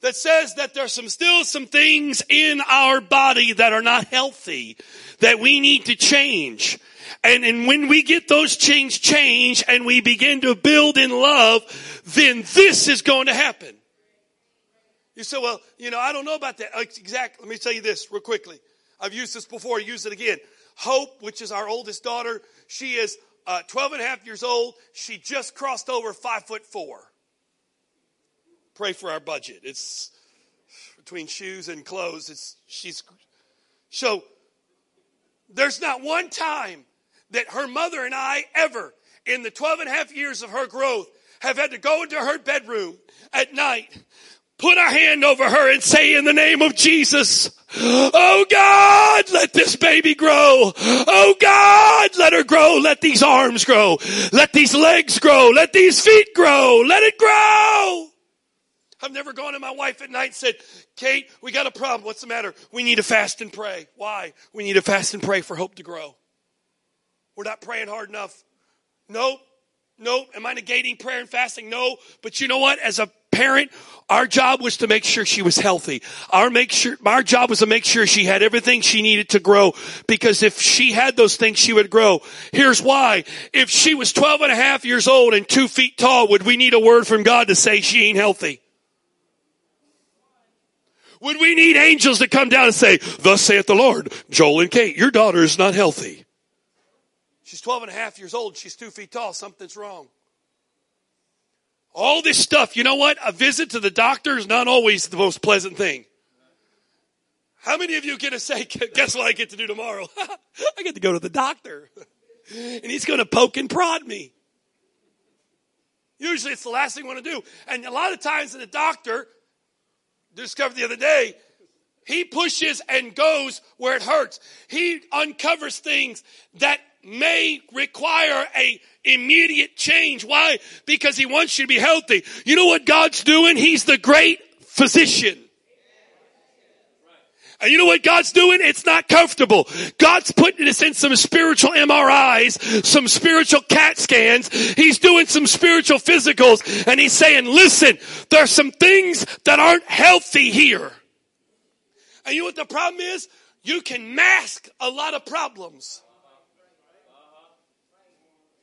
Speaker 1: That says that there's some still some things in our body that are not healthy that we need to change. And, and when we get those change change and we begin to build in love, then this is going to happen. You say, well, you know, I don't know about that. Exactly. Let me tell you this real quickly. I've used this before. Use it again. Hope, which is our oldest daughter, she is uh, 12 and a half years old. She just crossed over five foot four. Pray for our budget. It's between shoes and clothes. It's she's so there's not one time that her mother and I ever in the 12 and a half years of her growth have had to go into her bedroom at night put a hand over her and say in the name of Jesus, Oh God, let this baby grow. Oh God, let her grow. Let these arms grow. Let these legs grow. Let these feet grow. Let it grow. I've never gone to my wife at night and said, Kate, we got a problem. What's the matter? We need to fast and pray. Why? We need to fast and pray for hope to grow. We're not praying hard enough. Nope. Nope. Am I negating prayer and fasting? No. But you know what? As a parent, our job was to make sure she was healthy. Our make sure, our job was to make sure she had everything she needed to grow. Because if she had those things, she would grow. Here's why. If she was 12 and a half years old and two feet tall, would we need a word from God to say she ain't healthy? Would we need angels to come down and say, thus saith the Lord, Joel and Kate, your daughter is not healthy. She's 12 and a half years old. She's two feet tall. Something's wrong. All this stuff, you know what? A visit to the doctor is not always the most pleasant thing. How many of you get to say, guess what I get to do tomorrow? I get to go to the doctor. and he's going to poke and prod me. Usually it's the last thing I want to do. And a lot of times the doctor, discovered the other day, he pushes and goes where it hurts. He uncovers things that may require a immediate change. Why? Because he wants you to be healthy. You know what God's doing? He's the great physician. And you know what God's doing? It's not comfortable. God's putting us in some spiritual MRIs, some spiritual CAT scans. He's doing some spiritual physicals and he's saying, listen, there's some things that aren't healthy here. And you know what the problem is? You can mask a lot of problems.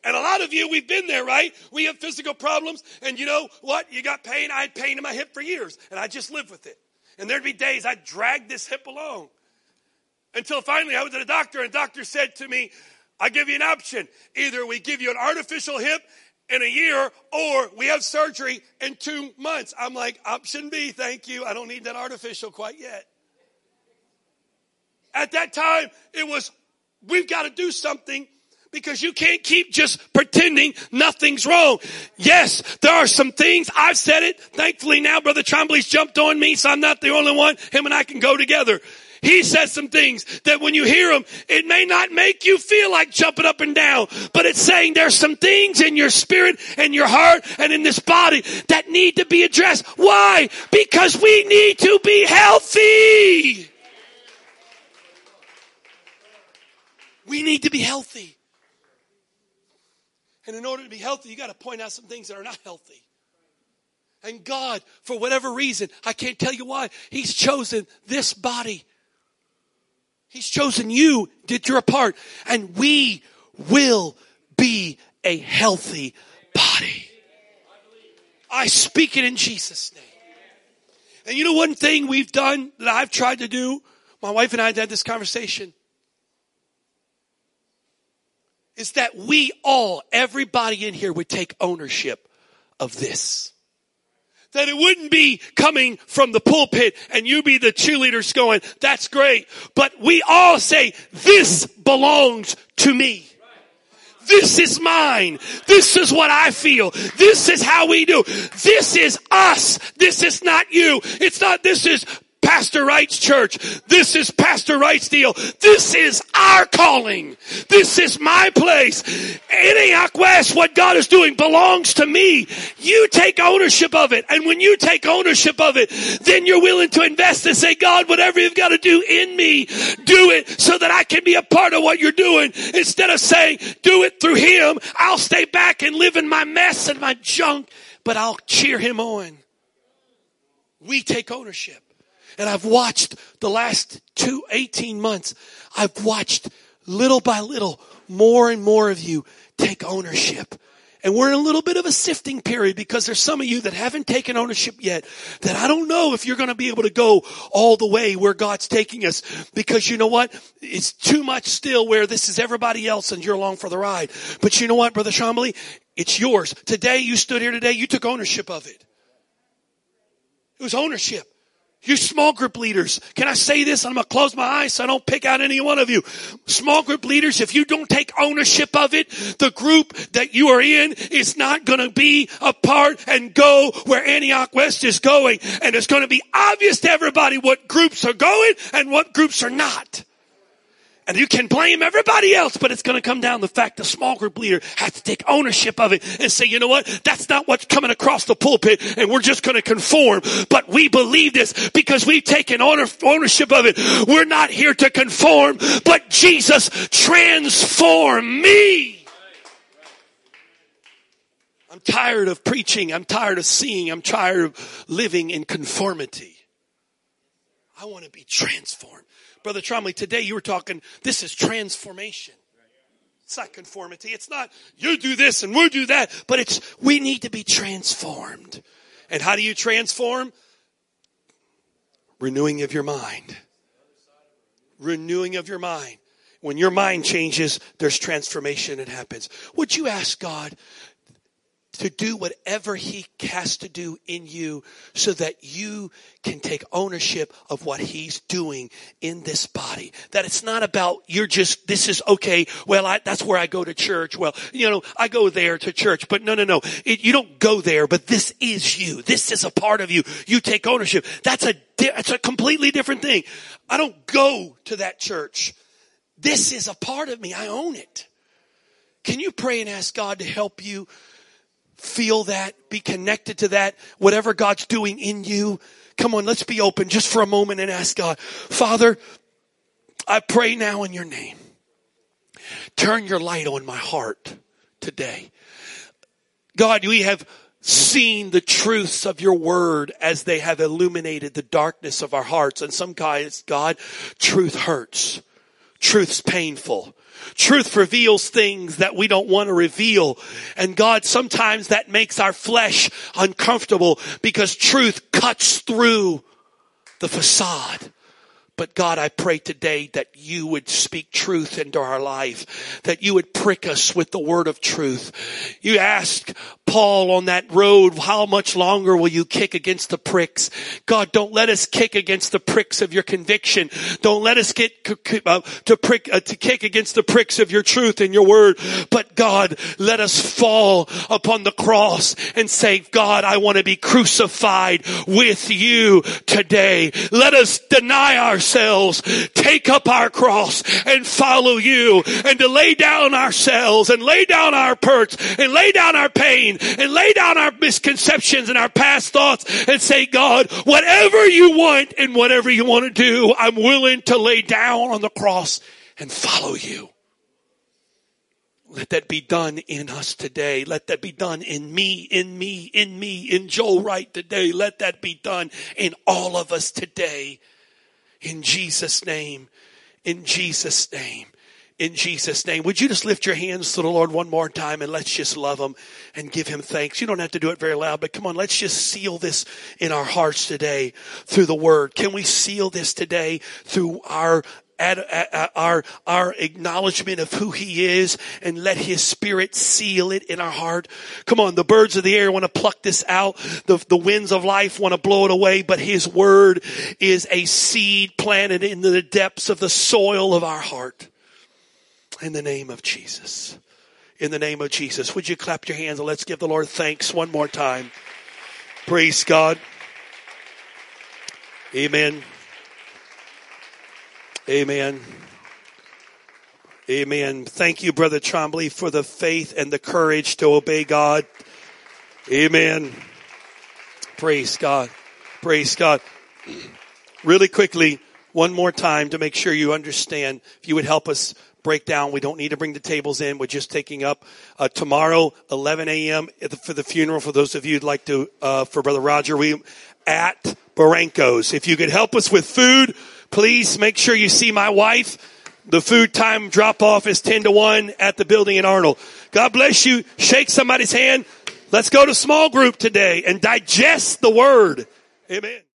Speaker 1: And a lot of you, we've been there, right? We have physical problems, and you know what? You got pain. I had pain in my hip for years, and I just lived with it. And there'd be days I'd drag this hip along. Until finally I went to the doctor, and the doctor said to me, I give you an option. Either we give you an artificial hip in a year, or we have surgery in two months. I'm like, option B, thank you. I don't need that artificial quite yet. At that time, it was, we've got to do something because you can't keep just pretending nothing's wrong. Yes, there are some things. I've said it. Thankfully now Brother Trombley's jumped on me, so I'm not the only one. Him and I can go together. He says some things that when you hear them, it may not make you feel like jumping up and down, but it's saying there's some things in your spirit and your heart and in this body that need to be addressed. Why? Because we need to be healthy. We need to be healthy. And in order to be healthy, you got to point out some things that are not healthy. And God, for whatever reason, I can't tell you why, He's chosen this body. He's chosen you, did your part, and we will be a healthy body. I speak it in Jesus' name. And you know one thing we've done that I've tried to do? My wife and I had this conversation is that we all, everybody in here would take ownership of this. That it wouldn't be coming from the pulpit and you be the cheerleaders going, that's great. But we all say, this belongs to me. This is mine. This is what I feel. This is how we do. This is us. This is not you. It's not, this is Pastor Wright's church. This is Pastor Wright's deal. This is our calling. This is my place. Antioch West, what God is doing belongs to me. You take ownership of it. And when you take ownership of it, then you're willing to invest and say, God, whatever you've got to do in me, do it so that I can be a part of what you're doing. Instead of saying, do it through him, I'll stay back and live in my mess and my junk, but I'll cheer him on. We take ownership. And I've watched the last two, 18 months, I've watched little by little more and more of you take ownership. And we're in a little bit of a sifting period because there's some of you that haven't taken ownership yet that I don't know if you're going to be able to go all the way where God's taking us because you know what? It's too much still where this is everybody else and you're along for the ride. But you know what, Brother Trombley? It's yours. Today you stood here today, you took ownership of it. It was ownership. You small group leaders, can I say this? I'm going to close my eyes so I don't pick out any one of you. Small group leaders, if you don't take ownership of it, the group that you are in is not going to be a part and go where Antioch West is going. And it's going to be obvious to everybody what groups are going and what groups are not. And you can blame everybody else, but it's going to come down to the fact the small group leader has to take ownership of it and say, you know what? That's not what's coming across the pulpit and we're just going to conform. But we believe this because we've taken ownership of it. We're not here to conform, but Jesus transform me. I'm tired of preaching. I'm tired of seeing. I'm tired of living in conformity. I want to be transformed. Brother Trombley, today you were talking, this is transformation. It's not conformity. It's not you do this and we do that, but it's we need to be transformed. And how do you transform? Renewing of your mind. Renewing of your mind. When your mind changes, there's transformation that happens. Would you ask God to do whatever he has to do in you so that you can take ownership of what he's doing in this body. That it's not about you're just, this is okay. Well, I, that's where I go to church. Well, you know, I go there to church, but no, no, no. It, you don't go there, but this is you. This is a part of you. You take ownership. That's a, that's a completely different thing. I don't go to that church. This is a part of me. I own it. Can you pray and ask God to help you feel that, be connected to that, whatever God's doing in you. Come on, let's be open just for a moment and ask God, Father, I pray now in your name. Turn your light on my heart today. God, we have seen the truths of your word as they have illuminated the darkness of our hearts. And some guys, God, truth hurts. Truth's painful. Truth reveals things that we don't want to reveal. And God, sometimes that makes our flesh uncomfortable because truth cuts through the facade. But God, I pray today that you would speak truth into our life, that you would prick us with the word of truth. You asked Paul on that road, how much longer will you kick against the pricks? God, don't let us kick against the pricks of your conviction. Don't let us get uh, to prick, uh, to kick against the pricks of your truth and your word. But God, let us fall upon the cross and say, God, I want to be crucified with you today. Let us deny ourselves, take up our cross and follow you and to lay down ourselves and lay down our hurts and lay down our pain and lay down our misconceptions and our past thoughts and say, God, whatever you want and whatever you want to do, I'm willing to lay down on the cross and follow you. Let that be done in us today. Let that be done in me, in me, in me, in Joel Wright today. Let that be done in all of us today. In Jesus' name. In Jesus' name in Jesus' name. Would you just lift your hands to the Lord one more time and let's just love Him and give Him thanks. You don't have to do it very loud, but come on, let's just seal this in our hearts today through the Word. Can we seal this today through our our our acknowledgement of who he is and let his spirit seal it in our heart come on the birds of the air want to pluck this out the, the winds of life want to blow it away but his word is a seed planted in the depths of the soil of our heart in the name of Jesus. In the name of Jesus. Would you clap your hands and let's give the Lord thanks one more time. Praise God. Amen. Amen. Amen. Thank you, Brother Trombley, for the faith and the courage to obey God. Amen. Praise God. Praise God. Really quickly, one more time to make sure you understand, if you would help us breakdown. We don't need to bring the tables in. We're just taking up uh, tomorrow, 11 a.m. for the funeral. For those of you who'd like to, uh, for Brother Roger, we at Barranco's. If you could help us with food, please make sure you see my wife. The food time drop off is 10 to 1 at the building in Arnold. God bless you. Shake somebody's hand. Let's go to small group today and digest the word. Amen.